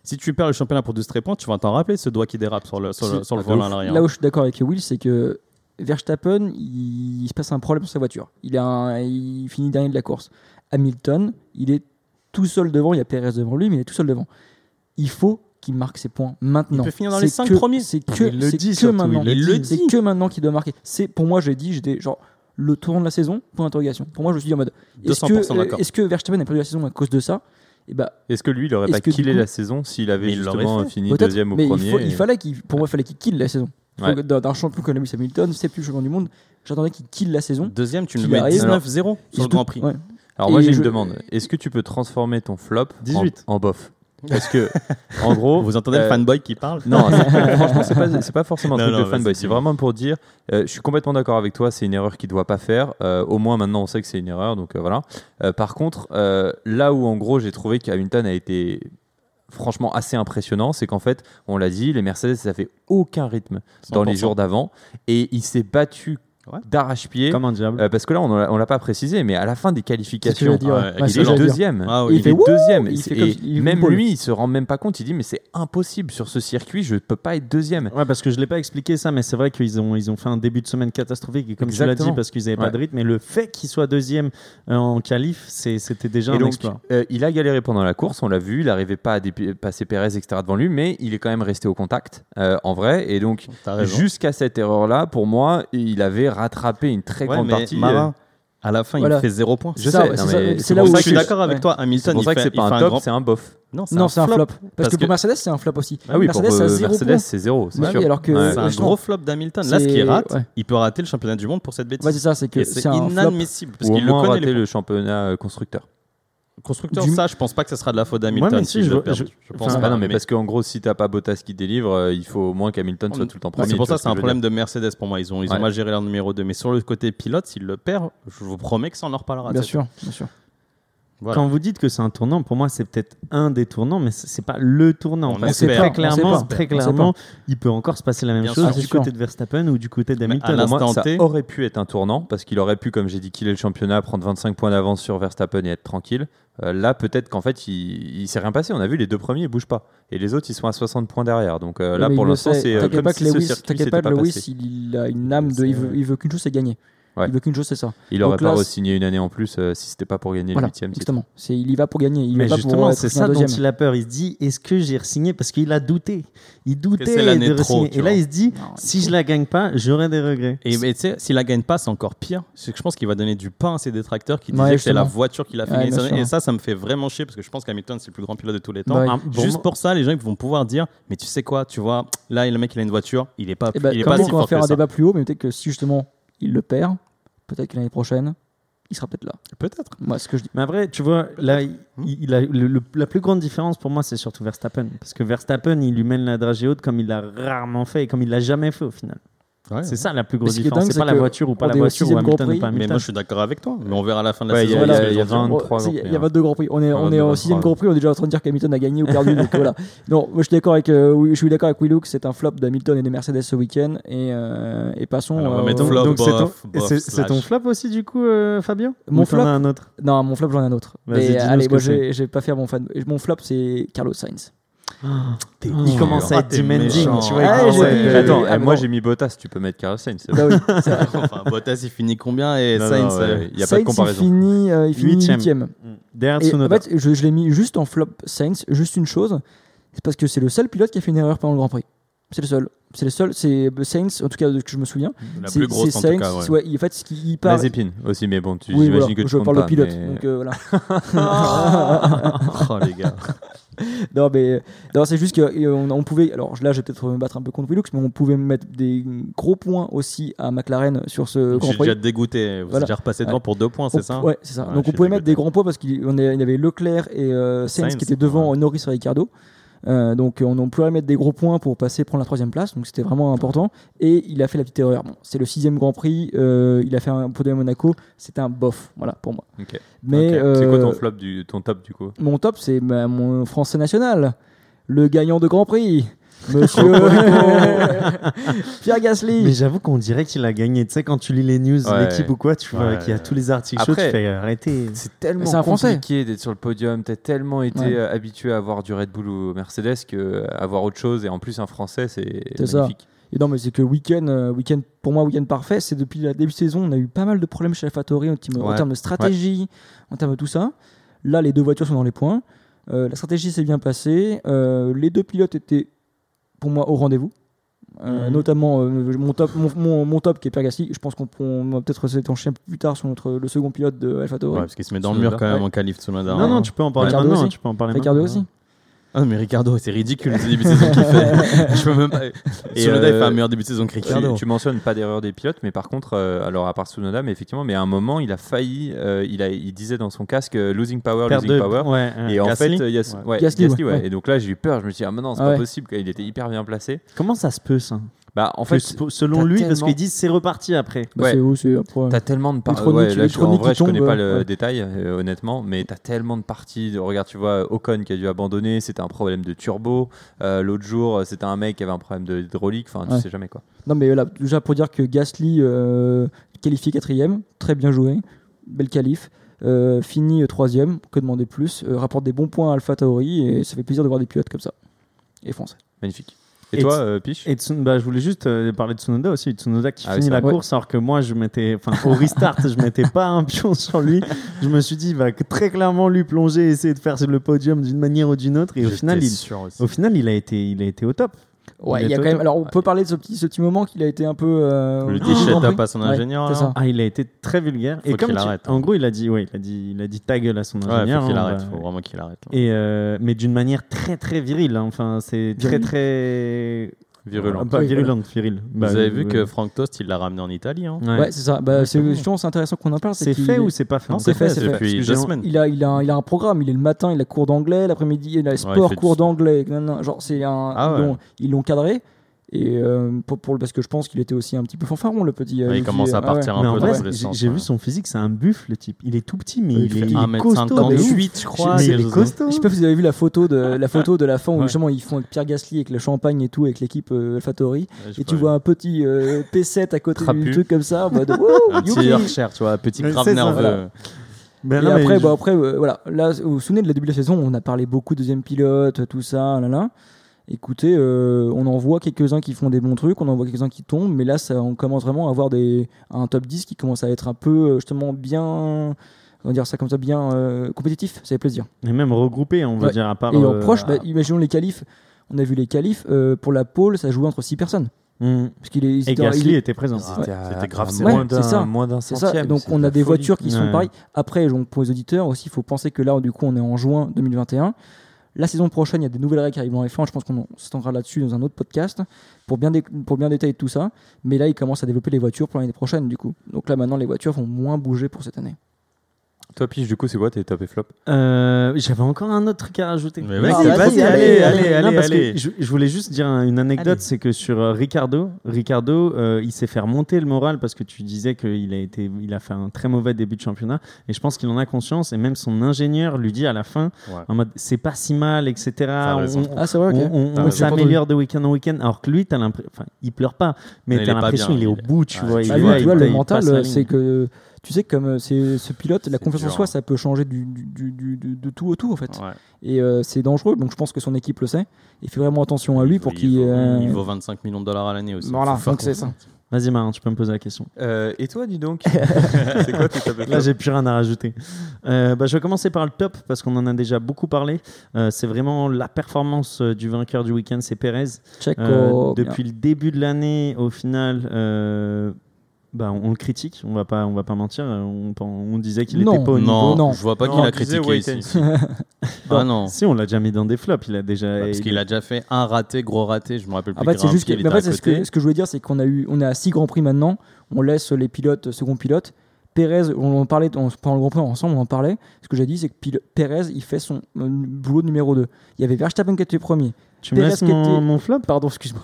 Si tu perds le championnat pour 12-13 points, tu vas t'en rappeler ce doigt qui dérape sur le, sur le, Si. sur le Ah, volant à l'arrière. Là où je suis d'accord avec Will, c'est que Verstappen, il, il se passe un problème sur sa voiture. Il, a un- il finit dernier de la course. Hamilton, il est tout seul devant. Il y a Perez devant lui, mais il est tout seul devant. Il faut qu'il marque ses points maintenant. Il peut finir dans les C'est cinq que- premiers. C'est que, Il le dit que surtout, maintenant. il le C'est que maintenant qu'il doit marquer. C'est pour moi, j'ai dit, j'étais genre le tournant de la saison. Point d'interrogation. Pour moi, je me suis dit en mode est-ce 200% que, d'accord. est-ce que Verstappen a perdu la saison à cause de ça? Et bah, Est-ce que lui, il aurait pas killé coup- la saison s'il avait justement fini deuxième mais il, premier il fallait qu'il, pour moi, il fallait qu'il kill la saison. Ouais. que D'un champion comme Lewis Hamilton, c'est plus champion du monde. J'attendais qu'il kill la saison. Deuxième, tu le Qu'il mets arrive. 19-0 Il sur le Grand Prix. ouais. Alors moi j'ai je- une demande. Est-ce que tu peux transformer ton flop en- 18. en, bof? Parce que en gros, Vous entendez le euh, fanboy qui parle? Non, c'est- franchement, c'est pas, forcément un Non, truc non, de fanboy. C'est vraiment pour dire, euh, je suis complètement d'accord avec toi, c'est une erreur qu'il doit pas faire. Euh, au moins maintenant, on sait que c'est une erreur, donc euh, voilà. Euh, par contre, euh, là où en gros j'ai trouvé qu'Hamilton a été franchement assez impressionnant, c'est qu'en fait, on l'a dit, les Mercedes, ça fait aucun rythme dans les 100%. jours d'avant, et il s'est battu Ouais. d'arrache-pied. Comme un diable. Euh, parce que là, on l'a on l'a pas précisé, mais à la fin des qualifications, j'allais dire. Ouais, ouais. il est deuxième. Ah oui. Il est wouh deuxième. il fait Et il même lui, il se rend même pas compte. Il dit mais c'est impossible sur ce circuit, je peux pas être deuxième. Ouais, parce que je l'ai pas expliqué ça, mais c'est vrai qu'ils ont, ils ont fait un début de semaine catastrophique, et comme tu l'as dit, Exactement. parce qu'ils n'avaient Ouais. pas de rythme. Mais le fait qu'il soit deuxième euh, en qualif, c'était déjà Et un donc, exploit. euh, il a galéré pendant la course, on l'a vu, il n'arrivait pas à passer Perez, etc. devant lui, mais il est quand même resté au contact, euh, en vrai. Et donc, jusqu'à cette erreur-là, pour moi, il avait rattrapé une très Ouais, grande mais partie. Marin, à la fin, Voilà. il fait 0 points. Je C'est ça, sais, c'est c'est c'est là pour où ça je suis d'accord avec ouais. toi. C'est Hamilton, pour il ça que c'est pas un top, grand- c'est un bof. Non, c'est un c'est un flop. Parce, Parce que que- pour Mercedes, c'est un flop aussi. Ah oui, Mercedes, pour c'est euh, zéro Mercedes, point. c'est zéro, c'est Bah alors que Ouais. C'est un gros flop d'Hamilton. Là, ce c'est- qu'il rate, ouais. il peut rater le championnat du monde pour cette bêtise. Ouais, c'est ça, c'est que c'est c'est inadmissible parce qu'il le connaît. le championnat euh, constructeur. Du- ça, je pense pas que ce sera de la faute d'Hamilton. Ouais, mais si, s'il je je- Je pense enfin, pas. Ah non, mais mais- parce qu'en gros, si t'as pas Bottas qui délivre, euh, il faut au moins qu'Hamilton soit tout le temps premier. C'est pour ça ce c'est un problème dire. de Mercedes pour moi. Ils ont, ils ont mal géré leur numéro 2. Mais sur le côté pilote, s'il le perd, je vous promets que ça en en reparlera. Bien ça. sûr, bien sûr. Voilà. Quand vous dites que c'est un tournant, pour moi, c'est peut-être un des tournants, mais c'est pas le tournant. On Parce que espère, très sait clairement, très sait clairement, il peut encore se passer la même Bien chose sûr. du sûr. côté de Verstappen ou du côté à d'Hamilton. l'instant Pour moi, ça T- aurait pu être un tournant parce qu'il aurait pu, comme j'ai dit, killer le championnat, prendre 25 points d'avance sur Verstappen et être tranquille. Euh, là, peut-être qu'en fait, il, il s'est rien passé. On a vu les deux premiers, ils bougent pas. Et les autres, ils sont à 60 points derrière. Donc euh, là, mais pour l'instant, sait. c'est euh, T'inquiète comme pas si que ce Lewis, pas pas que Lewis, passé. il a une âme de. C'est- Il veut, il veut qu'une chose, c'est gagner. Ouais. Il veut qu'une chose, c'est ça. Il aurait Donc pas re-signé une année en plus euh, si c'était pas pour gagner Voilà, le huitième titre. exactement. C'est, il y va pour gagner. Il Mais va justement, c'est ça dont il a peur. Il se dit est-ce que j'ai signé Parce qu'il a douté. Il doutait de trop, Et là, il se dit Non, si je la gagne pas, j'aurai des regrets. Et tu sais, s'il la gagne pas, c'est encore pire. C'est que je pense qu'il va donner du pain à ses détracteurs qui Ouais, disaient que c'est la justement. voiture qui l'a fait. Et ça, ça me fait vraiment chier parce que je pense qu'Hamilton, c'est le plus grand pilote de tous les temps. Juste pour ça, les gens ils vont pouvoir dire Mais tu sais quoi, tu vois, là, le mec, il a une voiture, il est pas, Et bah, il est pas si qu'on va fort faire que un ça. débat plus haut, mais peut-être que si justement il le perd, peut-être que l'année prochaine, il sera peut-être là. Peut-être. Moi, ce que je dis. Mais après, tu vois, là, il, il a, le- le- la plus grande différence pour moi, c'est surtout Verstappen. Parce que Verstappen, il lui mène la dragée haute comme il l'a rarement fait et comme il l'a jamais fait au final. Ouais. C'est ça la plus grosse Mais différence. C'est pas la voiture ou pas la voiture ou Hamilton ou Prix. pas Mais Hamilton. moi, je suis d'accord avec toi. Mais on verra à la fin de la Ouais, il y saison. il y a qu'ils vont 23 faire. C'est- Grand Il Prix, y a hein. 22 Grands Prix. On est, on est 22 au Grands 6 Prix. Grand Prix, on est déjà en train de dire qu'Hamilton a gagné ou perdu. donc voilà. Non, moi je suis d'accord avec, euh, oui, je suis d'accord avec Willux, c'est un flop d'Hamilton et des Mercedes ce week-end. Et, euh, et passons. Alors, on va euh, mettre flop, donc c'est ton, flop aussi du coup, euh, Fabio Mon Ou flop un autre Non, mon flop, j'en ai un autre. Mais allez, moi je vais pas faire mon fan. Mon flop, c'est Carlos Sainz. Il dur. commence à être demanding, tu vois. Ah, il Attends, ah, moi bon. j'ai mis Bottas, tu peux mettre Carlos Sainz. Bah oui. Enfin, Bottas, il finit combien et Non, Sainz non, euh, ouais, Il n'y a pas de comparaison. Il finit, euh, il finit Huitième. huitième. Derrière Et en fait, je, je l'ai mis juste en flop Sainz, juste une chose, c'est parce que c'est le seul pilote qui a fait une erreur pendant le Grand Prix. C'est le seul. C'est le seul. C'est Sainz, en tout cas de que je me souviens. La C'est plus grosse c'est en Sainz. tout cas. ouais. en fait, ce qui il part. Mazepin aussi, mais bon, tu Oui, j'imagine voilà, que tu je parle de pilote. mais- Donc euh, voilà. Oh les gars. non, mais non, c'est juste qu'on on pouvait. Alors là, je vais peut-être me battre un peu contre Willux, mais on pouvait mettre des gros points aussi à McLaren sur ce Je Grand suis Prix. déjà dégoûté. Vous Voilà. êtes déjà repassé devant Ouais. pour deux points, On- c'est ça Ouais, c'est ça. Ouais, Donc je on suis pouvait mettre des grands points parce qu'il on est- il y avait Leclerc et euh, Sainz, Sainz, qui étaient devant ouais. Norris et Ricardo. Euh, donc on, on pouvait mettre des gros points pour passer prendre la troisième place. Donc c'était vraiment important. Et il a fait la petite erreur. Bon, c'est le sixième Grand Prix. euh, il a fait un podium à Monaco. C'était un bof, voilà pour moi. Mais. C'est quoi euh, ton flop, du, ton top du coup? mon top, c'est mon français national, le gagnant de Grand Prix, Monsieur Pierre Gasly. Mais j'avoue qu'on dirait qu'il a gagné. Tu sais, quand tu lis les news, Ouais. l'équipe ou quoi, tu vois Ouais. qu'il y a tous les articles chauds, tu Après- fais arrêter. C'est tellement c'est un Français. compliqué d'être sur le podium. T'as tellement été Ouais. euh, habitué à avoir du Red Bull ou Mercedes que euh, avoir autre chose et en plus un Français, c'est C'est ça. magnifique. Et non, mais c'est que week-end, euh, week-end pour moi, week-end parfait, c'est depuis la début de saison, on a eu pas mal de problèmes chez AlphaTauri en, termes- en Ouais. termes de stratégie, en termes de tout ça. Là, les deux voitures sont dans les points. Euh, la stratégie s'est bien passée. Euh, les deux pilotes étaient, pour moi, au rendez-vous. Euh, Mhm. Notamment euh, mon, top, mon, mon- mon top qui est Pierre Gasly. Je pense qu'on on va peut-être s'étancher un peu plus tard sur notre, le second pilote de AlphaTauri. Ouais, parce qu'il se met dans le mur quand même Ouais. en qualif Tsunoda. Non, hein. non, tu peux en parler Ricardo maintenant. aussi. Tu peux en parler Ricardo maintenant. aussi. Ah, mais Ricardo, c'est ridicule ce début de saison qu'il fait. Je peux même pas. Et, il euh, fait un meilleur début de saison que Tu, Ricardo. tu mentionnes pas d'erreur des pilotes, mais par contre, euh, alors à part Tsunoda, mais effectivement, mais à un moment, il a failli, euh, il, a, il disait dans son casque euh, losing power, Perte losing de- power. ouais. Et en Gasly fait, il y a, Ouais. ouais, Gasly, Gasly, ouais, ouais. ouais. Et donc là, j'ai eu peur. Je me suis dit, ah, mais non, c'est Ah pas ouais. possible. quoi. Il était hyper bien placé. Comment ça se peut ça? Bah, en fait, selon lui, parce qu'ils disent c'est reparti après. Bah, Ouais. c'est où c'est après. T'as tellement de parties. Ouais, là, je- en vrai, connais pas le ouais. détail, euh, honnêtement, mais t'as tellement de parties. de- Regarde, tu vois, Ocon qui a dû abandonner, c'était un problème de turbo. Euh, L'autre jour, euh, c'était un mec qui avait un problème de- d'hydraulique. Enfin, tu Ouais. sais jamais quoi. Non, mais là, déjà pour dire que Gasly euh, qualifié quatrième, très bien joué, belle qualif. Euh, fini troisième, que demander plus, euh, rapporte des bons points à Alpha Tauri et ça fait plaisir de voir des pilotes comme ça. Et français. Magnifique. Et, Et toi, euh, Piche Et Tsun- bah, je voulais juste euh, parler de Tsunoda aussi. Tsunoda qui Ah finit la course alors que moi, je m'étais, au restart, je mettais pas un pion sur lui. Je me suis dit, il va très clairement lui plonger, essayer de faire le podium d'une manière ou d'une autre. Et au final, il, au final, il a été, il a été au top. Ouais, Il il y a quand même. Alors, on peut parler de ce petit, ce petit moment qu'il a été un peu. euh, Le au dit Grand shut up Prix. à son Ouais, ingénieur. Ah, il a été très vulgaire. Faut et comme tu- arrête, hein. en gros, il a dit, ouais, il a dit, il a dit ta gueule à son Ouais, ingénieur. faut qu'il hein, arrête. bah, Faut vraiment qu'il arrête. là. Et euh, mais d'une manière très très virile. hein. Enfin, c'est très très Virulent. Ah, Pas virulente, viril. Vous Bah, avez vu que Frank Tost, il l'a ramené en Italie. hein. ouais. C'est ça. Bah, c'est justement, c'est intéressant qu'on en parle. c'est fait ou c'est pas fait? Non, c'est fait, c'est depuis deux semaines. Il a, il, a, il a un programme, il est le matin, il a cours d'anglais, l'après-midi, il a sport, cours d'anglais. Genre, c'est un. Ah Ils l'ont cadré. Et euh, pour, pour- parce que je pense qu'il était aussi un petit peu fanfaron, le petit. euh, Ouais, il commence à Ah ouais. partir un Mais en peu vrai, dans tous les j'ai ouais. vu son physique, c'est un buffle le type. Il est tout petit, mais Il il, fait est, il est 1m58, costaud. je crois. Mais il est costaud. Je sais pas si vous avez vu la photo de la photo de la fin où Ouais. justement ils font avec Pierre Gasly avec le champagne et tout avec l'équipe euh, AlphaTauri Ouais, et tu vu. vois un petit euh, P7 à côté du truc comme ça en mode un petit tu vois, un petit Ouais, crabe nerveux. Ben Et non, mais après, je- bon, après euh, voilà, là, vous vous souvenez de la début de la saison, on a parlé beaucoup de deuxième pilote, tout ça, là, là. Écoutez, euh, on en voit quelques-uns qui font des bons trucs, on en voit quelques-uns qui tombent, mais là, ça, on commence vraiment à avoir des, un top 10 qui commence à être un peu, euh, justement, bien, on va dire ça comme ça, bien euh, compétitif, ça fait plaisir. Et même regroupé, on va Ouais. dire à part. Et en euh, proche, bah, à- imaginons les qualifs, on a vu les qualifs, euh, pour la pole, ça jouait entre 6 personnes. Hmm. Parce qu'il est, Et Gasly il est- était présent. C'était à- C'était grave à serré. moins Ouais, d'un c'est ça. moins d'un centième. Donc on a des folie. voitures qui sont Ouais. pareilles. Après, donc, pour les auditeurs aussi, il faut penser que là, du coup, on est en juin 2021. La saison prochaine, il y a des nouvelles règles qui arrivent en F1. Je pense qu'on en- s'étendra là-dessus dans un autre podcast pour bien, pour bien détailler tout ça. Mais là, ils commencent à développer les voitures pour l'année prochaine, du coup. Donc là, maintenant, les voitures vont moins bouger pour cette année. Toi, Pige, du coup, c'est quoi tes top et flop Euh, J'avais encore un autre truc à rajouter. Mais Vas-y, vas-y, vas-y, vas-y, allez, allez, allez, Non, parce que. Je, je voulais juste dire un- une anecdote, Allez. c'est que sur euh, Ricardo, Ricardo, euh, il s'est fait remonter le moral parce que tu disais qu'il a été, il a fait un très mauvais début de championnat, et je pense qu'il en a conscience, et même son ingénieur lui dit à la fin, Ouais. en mode, c'est pas si mal, etc. On- Ah, c'est vrai, ok. on, on- T'as on raison. s'améliore de week-end en week-end, alors que lui, t'as l'impression, enfin, il pleure pas, mais t'as l'impression bien, il est au bout, tu vois. le mental, c'est que tu sais, comme euh, c'est ce pilote, la confiance en soi, hein. ça peut changer du, du- du- du- de tout au tout, en fait. Ouais. Et euh, c'est dangereux, donc je pense que son équipe le sait. Il fait vraiment attention à lui Il pour qu'il. il vaut- euh, il vaut 25 millions de dollars à l'année aussi. Voilà, donc c'est confiance. Vas-y, Marin, tu peux me poser la question. Euh, Et toi, dis donc C'est quoi tes top Là, j'ai plus rien à rajouter. Euh, bah, je vais commencer par le top parce qu'on en a déjà beaucoup parlé. Euh, c'est vraiment la performance du vainqueur du week-end, c'est Perez. Checo. Euh, bien. depuis le début de l'année, au final, euh, bah, on le critique. On va pas, on va pas mentir. On, on disait qu'il Non. était pas au Non, niveau. Non. je vois pas Non, qu'il a critiqué ici. ah non. Si, on l'a déjà mis dans des flops. Il a déjà. Parce il- qu'il a déjà fait un raté, gros raté, je me rappelle plus. En fait, c'est juste mais en fait, ce, que, ce que je voulais dire, c'est qu'on a eu, on est à 6 grands prix maintenant. On laisse les pilotes, second pilote. Pérez, on en parlait on, pendant le Grand Prix ensemble, on en parlait. Ce que j'ai dit, c'est que Pérez, il fait son euh, boulot numéro 2. Il y avait Verstappen qui était premier. Tu me laisses qui mon, était- mon flop? Pardon, excuse-moi.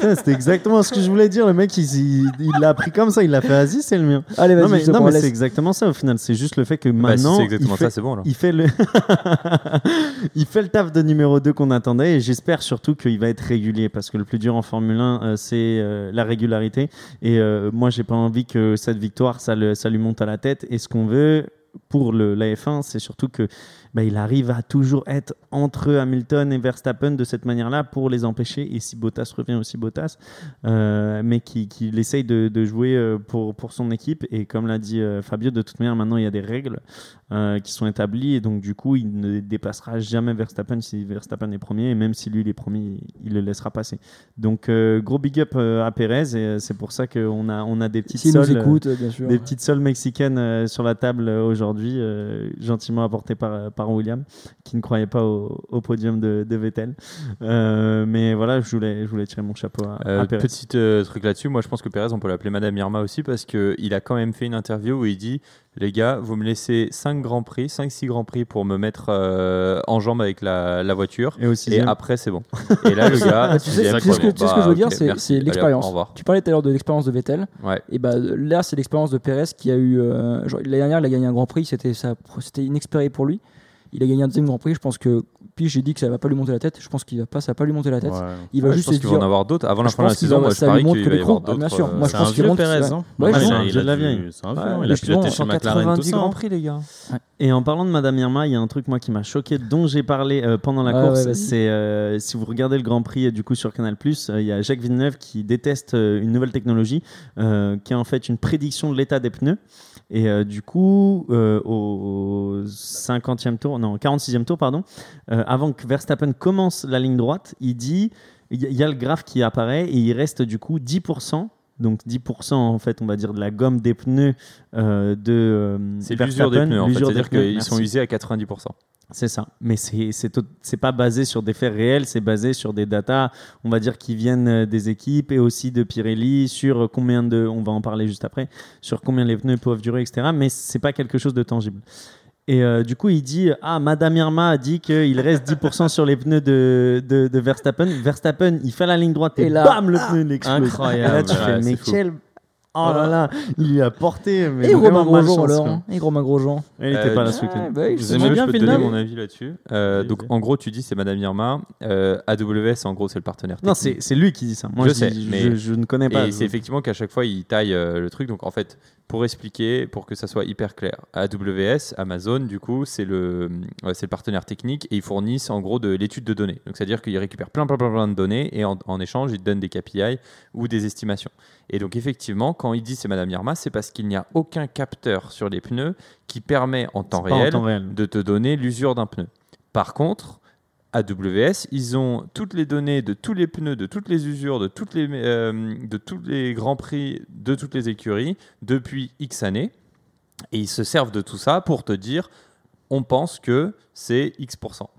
Putain, C'était exactement ce que je voulais dire. Le mec, il l'a pris comme ça. Il l'a fait. Vas-y, c'est le mien. Allez, vas-y, Non, mais, non, mais c'est exactement ça au final. C'est juste le fait que Bah, si maintenant. c'est exactement il fait, ça, c'est bon alors. Il fait le, il fait le taf de numéro 2 qu'on attendait et j'espère surtout qu'il va être régulier parce que le plus dur en Formule 1 euh, c'est euh, la régularité et euh, moi j'ai pas envie que cette victoire ça, le- ça lui monte à la tête et ce qu'on veut pour le, la F1 c'est surtout que bah, il arrive à toujours être entre Hamilton et Verstappen de cette manière-là pour les empêcher. Et si Bottas revient aussi Bottas euh, mais qu'il qu'il essaye de, de jouer euh, pour, pour son équipe. Et comme l'a dit euh, Fabio de toute manière maintenant il y a des règles euh, qui sont établis et donc du coup il ne dépassera jamais Verstappen si Verstappen est premier et même si lui il est premier il le laissera passer donc euh, gros big up euh, à Perez et c'est pour ça qu'on a, on a des petites nous sols, euh, écoute, bien sûr. des petites sols mexicaines euh, sur la table aujourd'hui, euh, gentiment apportées par, par William, qui ne croyait pas au, au podium de, de Vettel. Euh, mais voilà, je voulais, je voulais tirer mon chapeau à, Euh, à Perez. petit euh, truc là-dessus, moi je pense que Perez, on peut l'appeler Madame Irma aussi parce qu'il a quand même fait une interview où il dit Les gars, vous me laissez 5 grands prix, 5-6 grands prix pour me mettre euh, en jambe avec la, la voiture. Et après, c'est bon. Et là, le gars, tu sais, ce que, incroyable. tu sais ce que je veux Bah, dire, ok, c'est- l'expérience. Tu parlais tout à l'heure de l'expérience de Vettel. Ouais. Et bah là, c'est l'expérience de Pérez qui a eu. euh, L'année dernière, il a gagné un Grand Prix, c'était inexpéré pour lui. Il a gagné un deuxième Grand Prix. Je pense que. Puis j'ai dit que ça va pas lui monter la tête. Je pense qu'il va pas, ça va pas lui monter la tête. Ouais. Il va Ouais, je juste pense se qu'il va en dire. avoir d'autres. Avant la Je fin de la pense saison, va- moi je ça parie lui montre qu'il que va y les avoir crocs- ah, bien d'autres. sûr. euh, Moi, je pense qu'il monte- Pérez, ouais. il un a- vieux il a de la vieille. C'est un vieux, Ouais, il a il a piloté chez de McLaren, tout 90 ça. grands hein. prix, les gars. Et en parlant de Madame Irma, il y a un truc moi qui m'a choqué, dont j'ai parlé euh, pendant la course. ouais, c'est euh, si vous regardez le Grand Prix du coup sur Canal+, euh, il y a Jacques Villeneuve qui déteste une nouvelle technologie qui est en fait une prédiction de l'état des pneus. Et euh, du coup, euh, au 50e tour, non, 46e tour, pardon, euh, avant que Verstappen commence la ligne droite, il dit, il y, a- il y a le graphe qui apparaît et il reste du coup 10%. Donc 10% en fait, on va dire de la gomme des pneus de C'est l'usure des pneus en fait. C'est-à-dire qu'ils sont usés à 90%. C'est ça. Mais c'est pas basé sur des faits réels, c'est basé sur des datas, on va dire, qui viennent euh, des équipes et aussi de Pirelli sur combien de, on va en parler juste après, sur combien les pneus peuvent durer, etc. Mais c'est pas quelque chose de tangible. Et euh, du coup, il dit Ah, Madame Irma a dit qu'il reste 10% sur les pneus de, de, de Verstappen. Verstappen, il fait la ligne droite et, Et là, bam, le pneu il explose. incroyable. Et là, tu Ouais, fais Mais fou. quel. Oh là là, il lui a porté. Mais Et Romain Grosjean alors. hein. Et Romain Grosjean. Il était Euh, pas là ce week-end. Bah Vous aimez bien je peux te donner mon avis là-dessus. Euh, donc en gros, tu dis c'est Madame Irma. Euh, AWS, en gros, c'est le partenaire. Non, technique. c'est c'est lui qui dit ça. Moi, Je je, sais, je- mais- je, ne connais pas. Et c'est effectivement qu'à chaque fois, il taille euh, le truc. Donc, en fait, pour expliquer, pour que ça soit hyper clair, AWS, Amazon, du coup, c'est le, c'est le partenaire technique et ils fournissent en gros de l'étude de données. Donc, c'est-à-dire qu'ils récupèrent plein, plein, plein, plein de données et en, en échange, ils te donnent des KPI ou des estimations. Et donc, effectivement, quand il dit c'est Madame Irma, c'est parce qu'il n'y a aucun capteur sur les pneus qui permet en temps en réel. de te donner l'usure d'un pneu. Par contre, AWS, ils ont toutes les données de tous les pneus, de toutes les usures, de, toutes les, euh, de tous les grands prix, de toutes les écuries depuis X années. Et ils se servent de tout ça pour te dire on pense que c'est X%.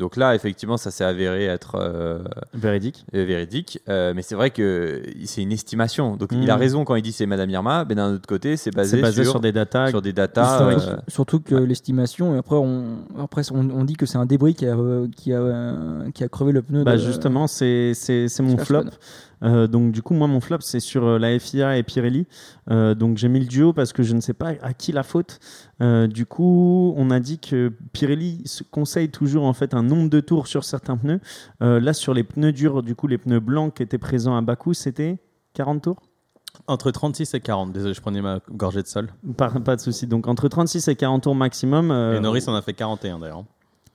Donc là, effectivement, ça s'est avéré être euh, Véridique. euh, véridique. Euh, mais c'est vrai que c'est une estimation. Donc il a raison quand il dit c'est Madame Irma. Mais d'un autre côté, c'est basé, sur, sur, des datas. sur des datas. Surtout, euh, surtout que l'estimation, et après on, après on, on dit que c'est un débris qui a, euh, qui a, euh, qui a crevé le pneu. Bah de- justement, c'est c'est- c'est mon flop. Euh, donc du coup, moi, mon flop, c'est sur euh, la FIA et Pirelli. Euh, donc j'ai mis le duo parce que je ne sais pas à qui la faute. Du coup, on a dit que Pirelli se conseille toujours en fait un nombre de tours sur certains pneus. Là, sur les pneus durs, du coup, les pneus blancs qui étaient présents à Bakou, c'était 40 tours? Entre 36 et 40. Désolé, je prenais ma gorgée de sol. pas, pas de souci. Donc entre 36 et 40 tours maximum. Et Norris en a fait 41 d'ailleurs.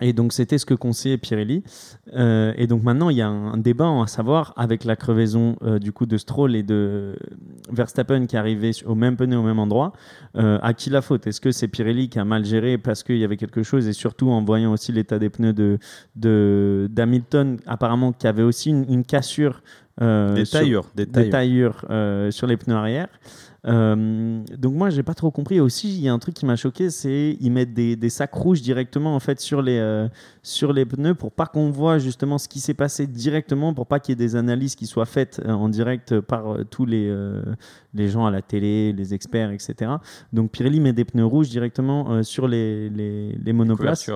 Et donc c'était ce que conseillait Pirelli. Euh, et donc maintenant il y a un, un débat à savoir avec la crevaison euh, du coup de Stroll et de Verstappen qui arrivaient au même pneu au même endroit. Euh, à qui la faute? Est-ce que c'est Pirelli qui a mal géré parce qu'il y avait quelque chose? Et surtout en voyant aussi l'état des pneus de d'Hamilton apparemment qui avait aussi une, une cassure euh, Des sur- taillures. Des des taillures. taillures euh, sur les pneus arrière. Euh, donc moi j'ai pas trop compris. Aussi il y a un truc qui m'a choqué c'est ils mettent des, des sacs rouges directement en fait sur les euh, sur les pneus pour pas qu'on voit justement ce qui s'est passé directement pour pas qu'il y ait des analyses qui soient faites euh, en direct par tous les euh, les gens à la télé les experts etc donc Pirelli met des pneus rouges directement sur les, les, les monoplaces.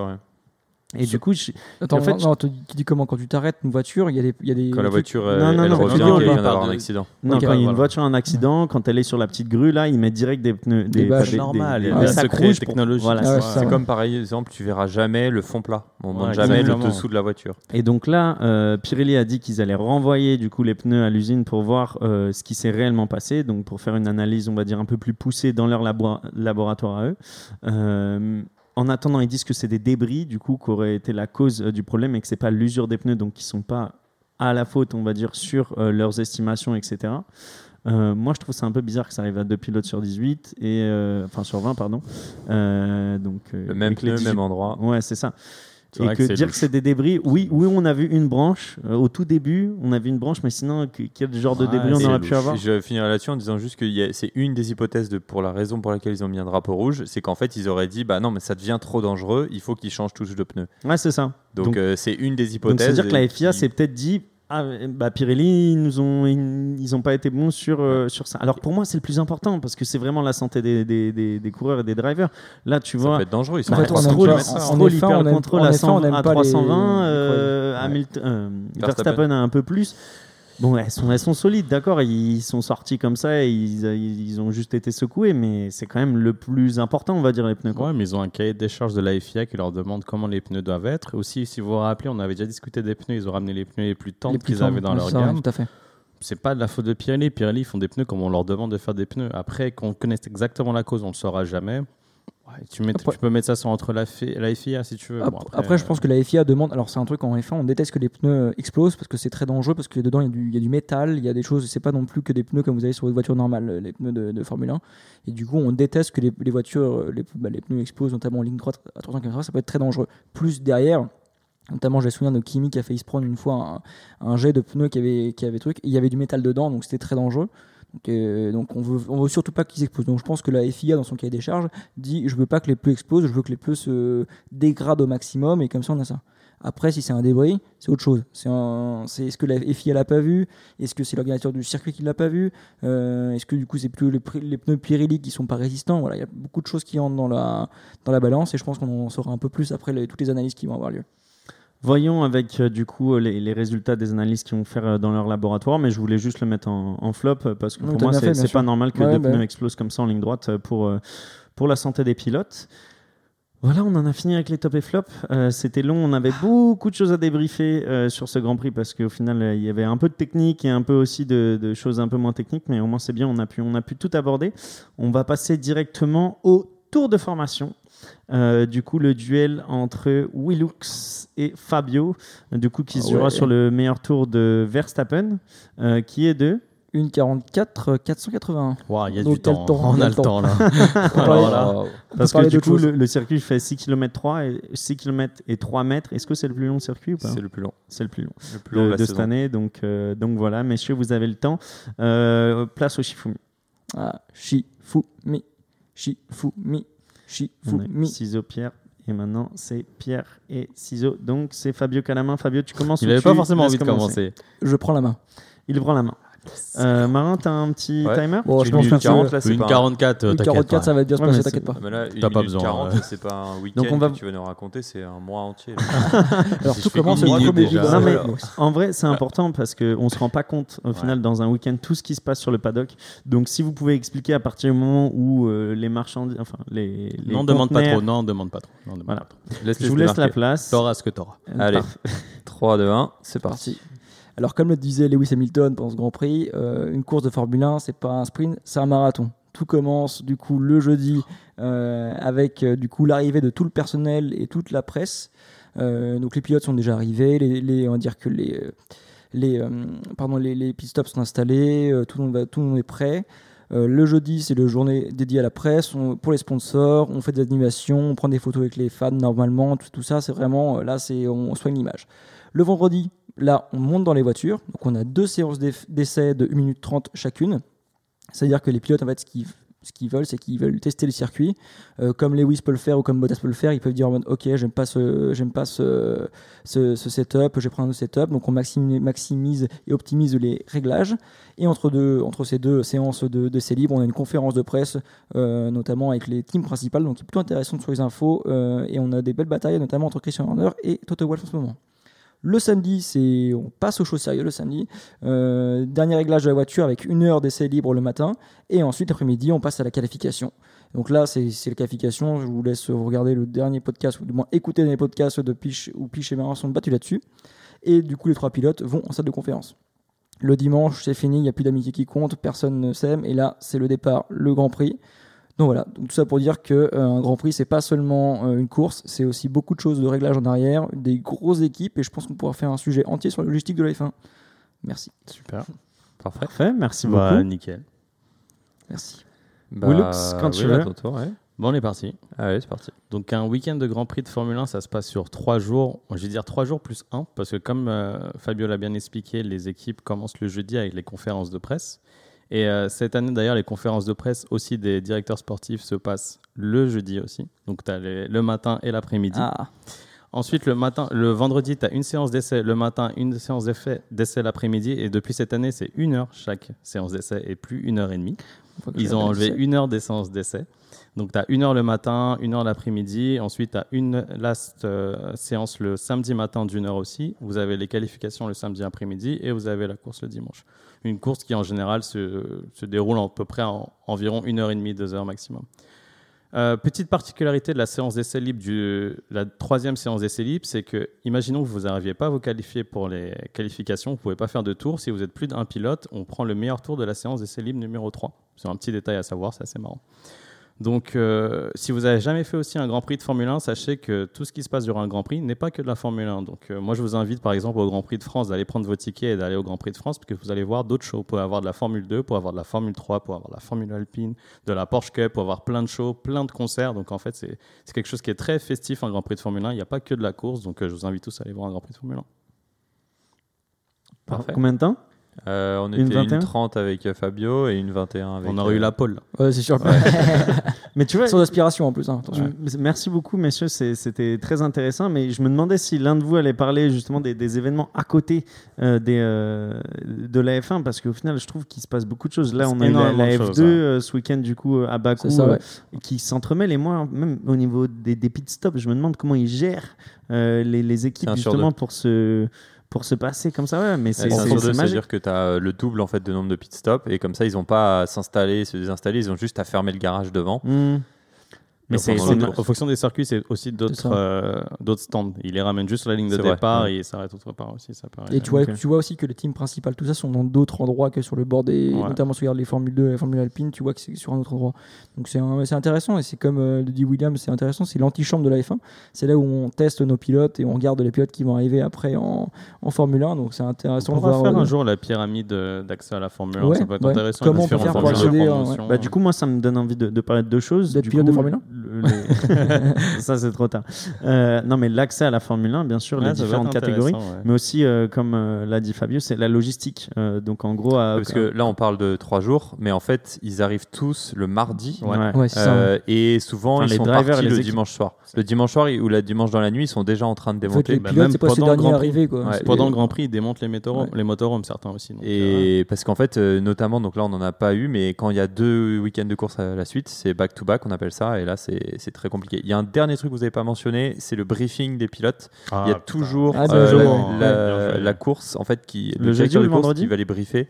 Et du coup je- Attends, en fait, non, tu tu dis comment quand tu t'arrêtes une voiture, il y a des, il y a des Quand la voiture Non, euh, non, elle non, revient, vient d'avoir de- un accident. non, quand il y a une voilà. voiture a un accident, quand elle est sur la petite grue, là, ils mettent direct des pneus, des, Des bâches. pas des- normal, des- il des des sacs pour-. Voilà, Ah c'est ouais, comme par exemple, tu verras jamais le fond plat. On Ouais, montre jamais le dessous de la voiture. Et donc là, euh, Pirelli a dit qu'ils allaient renvoyer du coup les pneus à l'usine pour voir euh, ce qui s'est réellement passé, donc pour faire une analyse, on va dire un peu plus poussée dans leur labo- laboratoire à eux. En attendant, ils disent que c'est des débris du coup qui auraient été la cause euh, du problème et que c'est pas l'usure des pneus, donc qui sont pas à la faute, on va dire, sur euh, leurs estimations, etc. Euh, moi, je trouve ça un peu bizarre que ça arrive à deux pilotes sur 18 et euh, enfin sur 20, pardon. Euh, donc Le même pneu, 18 même endroit. Ouais, c'est ça. Et que, que dire que c'est des débris, oui, oui, on a vu une branche euh, au tout début, on a vu une branche, mais sinon, que- quel genre de Ouais, débris on aurait pu avoir? Je finirai là-dessus en disant juste que c'est une des hypothèses de, pour la raison pour laquelle ils ont mis un drapeau rouge, c'est qu'en fait ils auraient dit bah non mais ça devient trop dangereux, il faut qu'ils changent tous de pneus. Ouais, c'est ça. Donc euh, c'est une des Donc, hypothèses. c'est-à-dire que la FIA s'est peut-être dit. Ah, bah Pirelli, ils nous ont, ils, ils ont pas été bons sur, euh, sur ça. Alors pour moi, c'est le plus important parce que c'est vraiment la santé des, des, des, des coureurs et des drivers. Là, tu ça vois, peut être dangereux. Ils sont En Bah, fait, pas on aime Stroll, pas- il- en Stroll, il effet, perd on le aime- contrôle en à, effet, 100 on aime à pas les- 320, les euh, Ouais. Hamilton, euh, Verstappen. Verstappen a un peu plus. Bon, elles sont, elles sont solides, d'accord. Ils sont sortis comme ça et ils, ils ont juste été secoués, mais c'est quand même le plus important, on va dire, les pneus. quoi. Ouais, mais ils ont un cahier des charges de la FIA qui leur demande comment les pneus doivent être. Aussi, si vous vous rappelez, on avait déjà discuté des pneus. Ils ont ramené les pneus les plus tendres qu'ils avaient dans leur ça, gamme. Tout à fait. C'est pas de la faute de Pirelli. Pirelli, ils font des pneus comme on leur demande de faire des pneus. Après, qu'on connaisse exactement la cause, on le saura jamais. Ouais, tu, mets- Après- tu peux mettre ça sur entre la, fi- la FIA si tu veux. Bon, après, je pense que la FIA demande. Alors, c'est un truc en F1, on déteste que les pneus explosent parce que c'est très dangereux, parce que dedans, il y, a du- il y a du métal, il y a des choses. C'est pas non plus que des pneus comme vous avez sur une voiture normale, les pneus de, de Formule 1. Et du coup, on déteste que les, les voitures, les, bah, les pneus explosent, notamment en ligne droite à 300 km/h, ça peut être très dangereux. Plus derrière. Notamment, j'ai souvenir de Kimi qui a failli se prendre une fois un, un jet de pneus qui avait, qui avait truc. Il y avait du métal dedans, donc c'était très dangereux. Donc, on veut, veut surtout pas qu'ils explosent. Donc je pense que la FIA, dans son cahier des charges, dit je veux pas que les pneus explosent, je veux que les pneus se dégradent au maximum et comme ça on a ça. Après, si c'est un débris, c'est autre chose. C'est est-ce que la FIA l'a pas vu? Est-ce que c'est l'organisateur du circuit qui l'a pas vu? Euh, Est-ce que du coup c'est plus les, pneus Pirelli qui sont pas résistants? Voilà, il y a beaucoup de choses qui entrent dans la dans la balance et je pense qu'on en saura un peu plus après toutes les analyses qui vont avoir lieu. Voyons avec euh, du coup euh, les, les résultats des analyses qu'ils vont faire euh, dans leur laboratoire, mais je voulais juste le mettre en, en flop parce que pour moi c'est pas normal que Ouais, deux bah. pneus explosent comme ça en ligne droite pour, pour la santé des pilotes. Voilà, on en a fini avec les top et flop. Euh, C'était long, on avait beaucoup de choses à débriefer euh, sur ce Grand Prix parce qu'au final euh, il y avait un peu de technique et un peu aussi de, de choses un peu moins techniques, mais au moins c'est bien, on a, pu, on a pu tout aborder. On va passer directement au tour de formation. Euh, du coup, le duel entre Willux et Fabio, euh, du coup, qui se jouera ouais. sur le meilleur tour de Verstappen, euh, qui est de. Une 44 481. Ouah, il y a Donc, du il y a temps. On a le temps là. Parce que du coup, le, le circuit fait 6 km 3 et 6 km et 3 mètres. Est-ce que c'est le plus long circuit ou pas? C'est le plus long. C'est le plus long Le plus long de, de la de cette année. Donc, euh, donc voilà, messieurs, vous avez le temps. Euh, place au Shifumi. Ah, Shifumi. Shifumi. Shifumi. ciseaux, pierre et maintenant, c'est pierre et ciseaux. Donc, c'est Fabio qui a la main. Fabio, tu commences Il n'avait pas forcément envie de commencer. Je prends la main. Il prend la main. Euh, Marin, t'as un petit Ouais. timer Bon, je Une pense minute que 40, là, c'est Une pas un- 44, euh, Une t'inquiète 44, pas. ça va bien se Ouais, passer, mais t'inquiète pas. Ah, mais là, une T'as pas minute besoin, 40, euh. c'est pas un week-end Donc on va- que tu veux nous raconter, c'est un mois entier. Alors Si tout je fais commence une le minute premier déjà. jour. Non, mais- Ouais. En vrai, c'est important parce qu'on ne se rend pas compte au final dans un week-end tout ce qui se passe sur le paddock. Donc, si vous pouvez expliquer à partir du moment où euh, les marchandises, enfin les, les Non, demande pas conteneurs- trop. Non, demande pas trop. Demande Voilà. pas trop. Je vous laisse la place. T'auras ce que t'auras. Euh, Allez. parfait. 3, 2, 1, c'est parti. Alors, comme le disait Lewis Hamilton pendant ce Grand Prix, euh, une course de Formule 1, c'est pas un sprint, c'est un marathon. Tout commence du coup le jeudi euh, avec euh, du coup l'arrivée de tout le personnel et toute la presse. Donc les pilotes sont déjà arrivés, les, on dire que les les pardon les, pit stops sont installés, tout le monde va, tout le monde est prêt. Le jeudi, c'est le journée dédiée à la presse. Pour les sponsors, on fait des animations, on prend des photos avec les fans normalement. Tout, tout ça, c'est vraiment là, c'est on soigne l'image. Le vendredi, là, on monte dans les voitures. Donc, on a deux séances d'essai de 1 minute 30 chacune. C'est-à-dire que les pilotes, en fait, ce qu'ils veulent, c'est qu'ils veulent tester le circuit. Euh, comme Lewis peut le faire ou comme Bottas peut le faire, ils peuvent dire en Ok, j'aime pas, ce, pas ce, setup, je vais prendre un autre setup. Donc, on maximise, et optimise les réglages. Et entre, ces deux séances de, d'essai libre, on a une conférence de presse, euh, notamment avec les teams principales, donc qui est plutôt intéressante sur les infos. euh, et on a des belles batailles, notamment entre Christian Horner et Toto Wolff en ce moment. Le samedi, c'est on passe aux choses sérieuses le samedi. Euh, dernier réglage de la voiture avec une heure d'essai libre le matin. Et ensuite, l'après-midi, on passe à la qualification. Donc là, c'est c'est la qualification. Je vous laisse regarder le dernier podcast, ou du moins écouter les podcasts de Piche où Piche et Marin sont battus là-dessus. Et du coup, les trois pilotes vont en salle de conférence. Le dimanche, c'est fini, il n'y a plus d'amitié qui compte, personne ne s'aime. Et là, c'est le départ, le Grand Prix. Donc voilà, donc tout ça pour dire que euh, un Grand Prix, c'est pas seulement euh, une course, c'est aussi beaucoup de choses de réglage en arrière, des grosses équipes, et je pense qu'on pourra faire un sujet entier sur la logistique de la F1. Merci. Super. Parfait. Parfait, merci Bah, beaucoup. nickel. Merci. Willux, quand tu Bah, oui, veux. tour, ouais. Bon, on est parti. Allez, c'est parti. Donc un week-end de Grand Prix de Formule 1, ça se passe sur trois jours. Je vais dire trois jours plus un, parce que comme euh, Fabio l'a bien expliqué, les équipes commencent le jeudi avec les conférences de presse. Et euh, cette année d'ailleurs, les conférences de presse aussi des directeurs sportifs se passent le jeudi aussi. Donc tu as le matin et l'après-midi. Ah, Ensuite, le matin, le vendredi, tu as une séance d'essai le matin, une séance d'essai l'après-midi. Et depuis cette année, c'est une heure chaque séance d'essai et plus une heure et demie. Ils ont enlevé une heure des séances d'essai. Donc, tu as une heure le matin, une heure l'après-midi. Ensuite, tu as une last euh, séance le samedi matin d'une heure aussi. Vous avez les qualifications le samedi après-midi et vous avez la course le dimanche. Une course qui, en général, se, se déroule à peu près en environ une heure et demie, deux heures maximum. Euh, petite particularité de la séance d'essai libre, du, la troisième séance d'essai libre, c'est que, imaginons que vous n'arriviez pas à vous qualifier pour les qualifications, vous ne pouvez pas faire de tour. Si vous êtes plus d'un pilote, on prend le meilleur tour de la séance d'essai libre numéro 3. C'est un petit détail à savoir, c'est assez marrant. Donc, euh, si vous avez jamais fait aussi un Grand Prix de Formule 1, sachez que tout ce qui se passe durant un Grand Prix n'est pas que de la Formule 1. Donc, euh, moi, je vous invite, par exemple, au Grand Prix de France, d'aller prendre vos tickets et d'aller au Grand Prix de France, parce que vous allez voir d'autres shows. Vous pouvez avoir de la Formule 2, pour avoir de la Formule 3, pour avoir de la Formule Alpine, de la Porsche Cup, pour avoir plein de shows, plein de concerts. Donc, en fait, c'est c'est quelque chose qui est très festif, un Grand Prix de Formule 1. Il n'y a pas que de la course. Donc, euh, je vous invite tous à aller voir un Grand Prix de Formule 1. Parfait. Combien de temps? Euh, on Une était 21? une 30 avec euh, Fabio et une 21 avec. On aurait eu euh, la pole. Ouais, c'est sûr. Mais tu vois, Sans aspiration en plus. hein, Merci beaucoup, messieurs. c'est- C'était très intéressant. Mais je me demandais si l'un de vous allait parler justement des, des événements à côté euh, des, euh, de la F1, parce qu'au final, je trouve qu'il se passe beaucoup de choses. Là, C'est on a eu la, énormément la de F2 choses, ouais. euh, ce week-end, du coup, à Bakou, ça, euh, ouais. qui s'entremêlent. Et moi, même au niveau des, des pit stops, je me demande comment ils gèrent euh, les, les équipes justement pour se, pour se passer comme ça. Ouais, mais c'est c'est-à-dire que tu as le double en fait de nombre de pit stops et comme ça ils n'ont pas à s'installer, se désinstaller, ils ont juste à fermer le garage devant. Hmm. Mais c'est. En fonction des circuits, c'est aussi d'autres euh, d'autres stands. Ils les ramènent juste sur la ligne de vrai, départ ouais. et ils s'arrêtent autre part aussi. Ça paraît. Et tu vois, tu vois aussi que les teams principales, tout ça, sont dans d'autres endroits que sur le bord des. Ouais. Notamment si tu regardes les Formule 2 et les Formule Alpine, tu vois que c'est sur un autre endroit. Donc c'est intéressant et c'est comme euh, le dit William, c'est intéressant, c'est l'antichambre de la F1. C'est là où on teste nos pilotes et on regarde les pilotes qui vont arriver après en, en Formule 1. Donc c'est intéressant On de va faire euh, un jour la pyramide d'accès à la Formule 1. Ouais, ça peut être ouais. intéressant. Comment on peut faire pour accéder. Bah, du coup, moi, ça me donne envie de, parler de deux choses. D'être pilote de Formule 1 le- les- ça c'est trop tard. Euh, non, mais l'accès à la Formule 1, bien sûr, Ouais, les différentes catégories, ouais. mais aussi, euh, comme euh, l'a dit Fabio, c'est la logistique. Euh, donc en gros, à- Parce que là, on parle de trois jours, mais en fait, ils arrivent tous le mardi. Ouais. Ouais, c'est ça. Et souvent, Enfin, ils les sont drivers partis les le équipes. dimanche soir. Le dimanche soir ou le dimanche dans la nuit, ils sont déjà en train de En fait, démonter. bah, pilotes, même c'est pas pendant le arrivés, quoi. Pendant le Grand Prix, ils démontent les motorhomes, Ouais. les motorhomes certains aussi. donc, euh, Et parce qu'en fait, euh, notamment, donc là, on n'en a pas eu, mais quand il y a deux week-ends de course à la suite, c'est back-to-back, on appelle ça, et là, c'est c'est très compliqué. Il y a un dernier truc que vous n'avez pas mentionné, c'est le briefing des pilotes. ah, il y a putain. toujours Ah, euh, la, course, en fait, qui, Le jeudi directeur ou le vendredi qui va les briefer.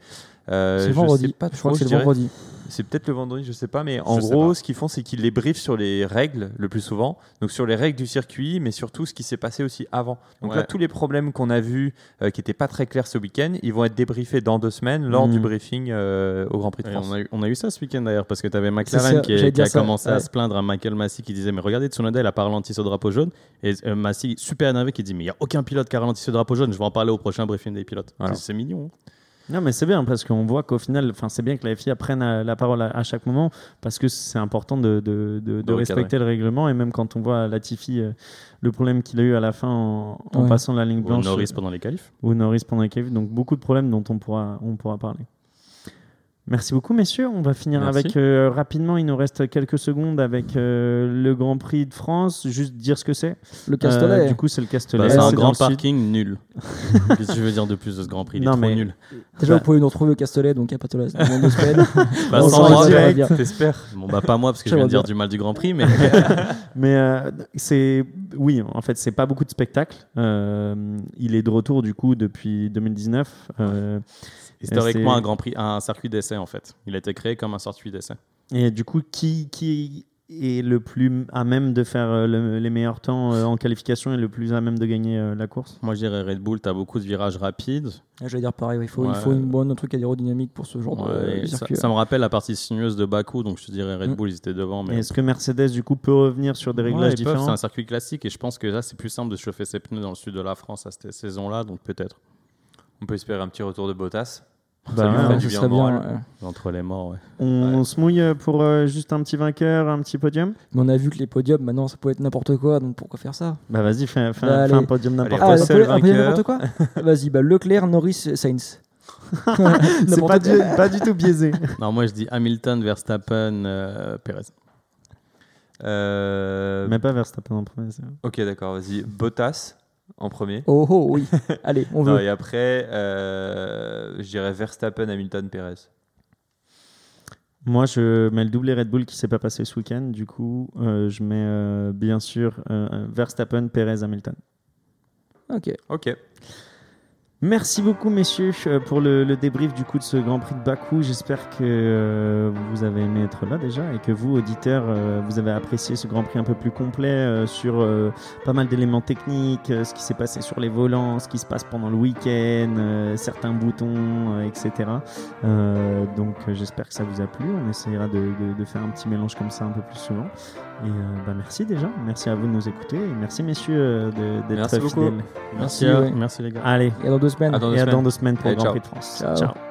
Euh, C'est je vendredi. sais pas Je crois que c'est le vendredi. C'est peut-être le vendredi, je sais pas, mais en Je gros, ce qu'ils font, c'est qu'ils les briefent sur les règles le plus souvent, donc sur les règles du circuit, mais surtout ce qui s'est passé aussi avant. Donc là, tous les problèmes qu'on a vus euh, qui n'étaient pas très clairs ce week-end, ils vont être débriefés dans deux semaines lors Mhm. du briefing euh, au Grand Prix de Et France. on, a eu, on a eu ça ce week-end d'ailleurs, parce que tu avais McLaren qui, est- j'allais qui a ça, commencé à se plaindre à Michael Massey qui disait Mais regardez, Tsunoda, il a pas ralenti ce drapeau jaune. Et euh, Massey, super énervé, qui dit Mais il n'y a aucun pilote qui a ralenti ce drapeau jaune, je vais en parler au prochain briefing des pilotes. Voilà. C'est mignon. hein. Non, mais c'est bien parce qu'on voit qu'au final, enfin, c'est bien que la FIA prenne euh, la parole à, à chaque moment parce que c'est important de, de, de- de De respecter le règlement et même quand on voit Latifi, euh, le problème qu'il a eu à la fin en, en Ouais. passant la ligne Ou blanche Norris euh, pendant les qualifs. ou Norris pendant les qualifs. Donc beaucoup de problèmes dont on pourra, on pourra parler. Merci beaucoup, messieurs. On va finir Merci. avec euh, rapidement. Il nous reste quelques secondes avec euh, le Grand Prix de France. Juste dire ce que c'est. Le Euh, Castellet. du coup, c'est le Castellet. Bah, c'est un grand sud. parking nul. Qu'est-ce que je veux dire de plus de ce Grand Prix? Il est Non, trop mais- nul. Déjà, bah- vous pouvez nous retrouver au Castellet, donc il n'y a pas de deux semaines. Bah, On sans moi. T'espères Bon, bah, pas moi, parce que je viens de dire du mal du Grand Prix, mais Mais euh, c'est oui, en fait, c'est pas beaucoup de spectacles. Euh, il est de retour du coup depuis 2019. Historiquement, un Grand Prix, un circuit d'essai en fait. Il a été créé comme un circuit d'essai. et du coup, qui qui est le plus à même de faire euh, le- les meilleurs temps euh, en qualification et le plus à même de gagner euh, la course? Moi, je dirais Red Bull, tu as beaucoup de virages rapides. Ah, J'allais dire pareil, il faut, il Ouais. faut une bonne un truc aérodynamique pour ce genre de- Ouais, de et ça, circuit. ça me rappelle la partie sinueuse de Bakou, donc je te dirais Red Mm. Bull, ils étaient devant. Mais Est-ce que Mercedes du coup peut revenir sur des réglages différents? C'est un circuit classique et je pense que là, c'est plus simple de chauffer ses pneus dans le sud de la France à cette saison-là, donc peut-être. On peut espérer un petit retour de Bottas. Bah Ça ouais, hein, du bien ouais. Entre les morts, ouais. On, se mouille pour euh, juste un petit vainqueur, un petit podium? Mais on a vu que les podiums, maintenant, ça peut être n'importe quoi, donc pourquoi faire ça? Bah vas-y, fais, fais- Bah, fais un podium n'importe quoi. Ah, un podium- n'importe quoi? Vas-y, bah, Leclerc, Norris, Sainz. C'est pas du, quoi. pas du tout biaisé. Non, moi, je dis Hamilton, Verstappen, euh, Perez. Euh, Mais pas Verstappen en premier. Ok, d'accord, vas-y. Bottas en premier. Oh, oh, oui. Allez, on Non, veut. et après, euh, je dirais Verstappen, Hamilton, Perez. Moi, je mets le doublé Red Bull qui s'est pas passé ce week-end. Du coup, euh, je mets euh, bien sûr euh, Verstappen, Perez, Hamilton. Ok. Ok. Merci beaucoup, messieurs, euh, pour le, le débrief du coup de ce Grand Prix de Bakou. J'espère que euh, vous avez aimé être là déjà et que vous, auditeurs, euh, vous avez apprécié ce Grand Prix un peu plus complet euh, sur euh, pas mal d'éléments techniques, euh, ce qui s'est passé sur les volants, ce qui se passe pendant le week-end, euh, certains boutons, euh, etc. Euh, donc, euh, j'espère que ça vous a plu. On essaiera de, de- de faire un petit mélange comme ça un peu plus souvent. Et euh, bah, merci déjà. Merci à vous de nous écouter. Et merci, messieurs, euh, de- d'être Merci beaucoup. fidèles. Merci, Merci, ouais. merci les gars. Allez, Et deux semaines. À dans deux et à semaines. dans deux semaines pour le Grand ciao. Prix de France. Ciao. ciao.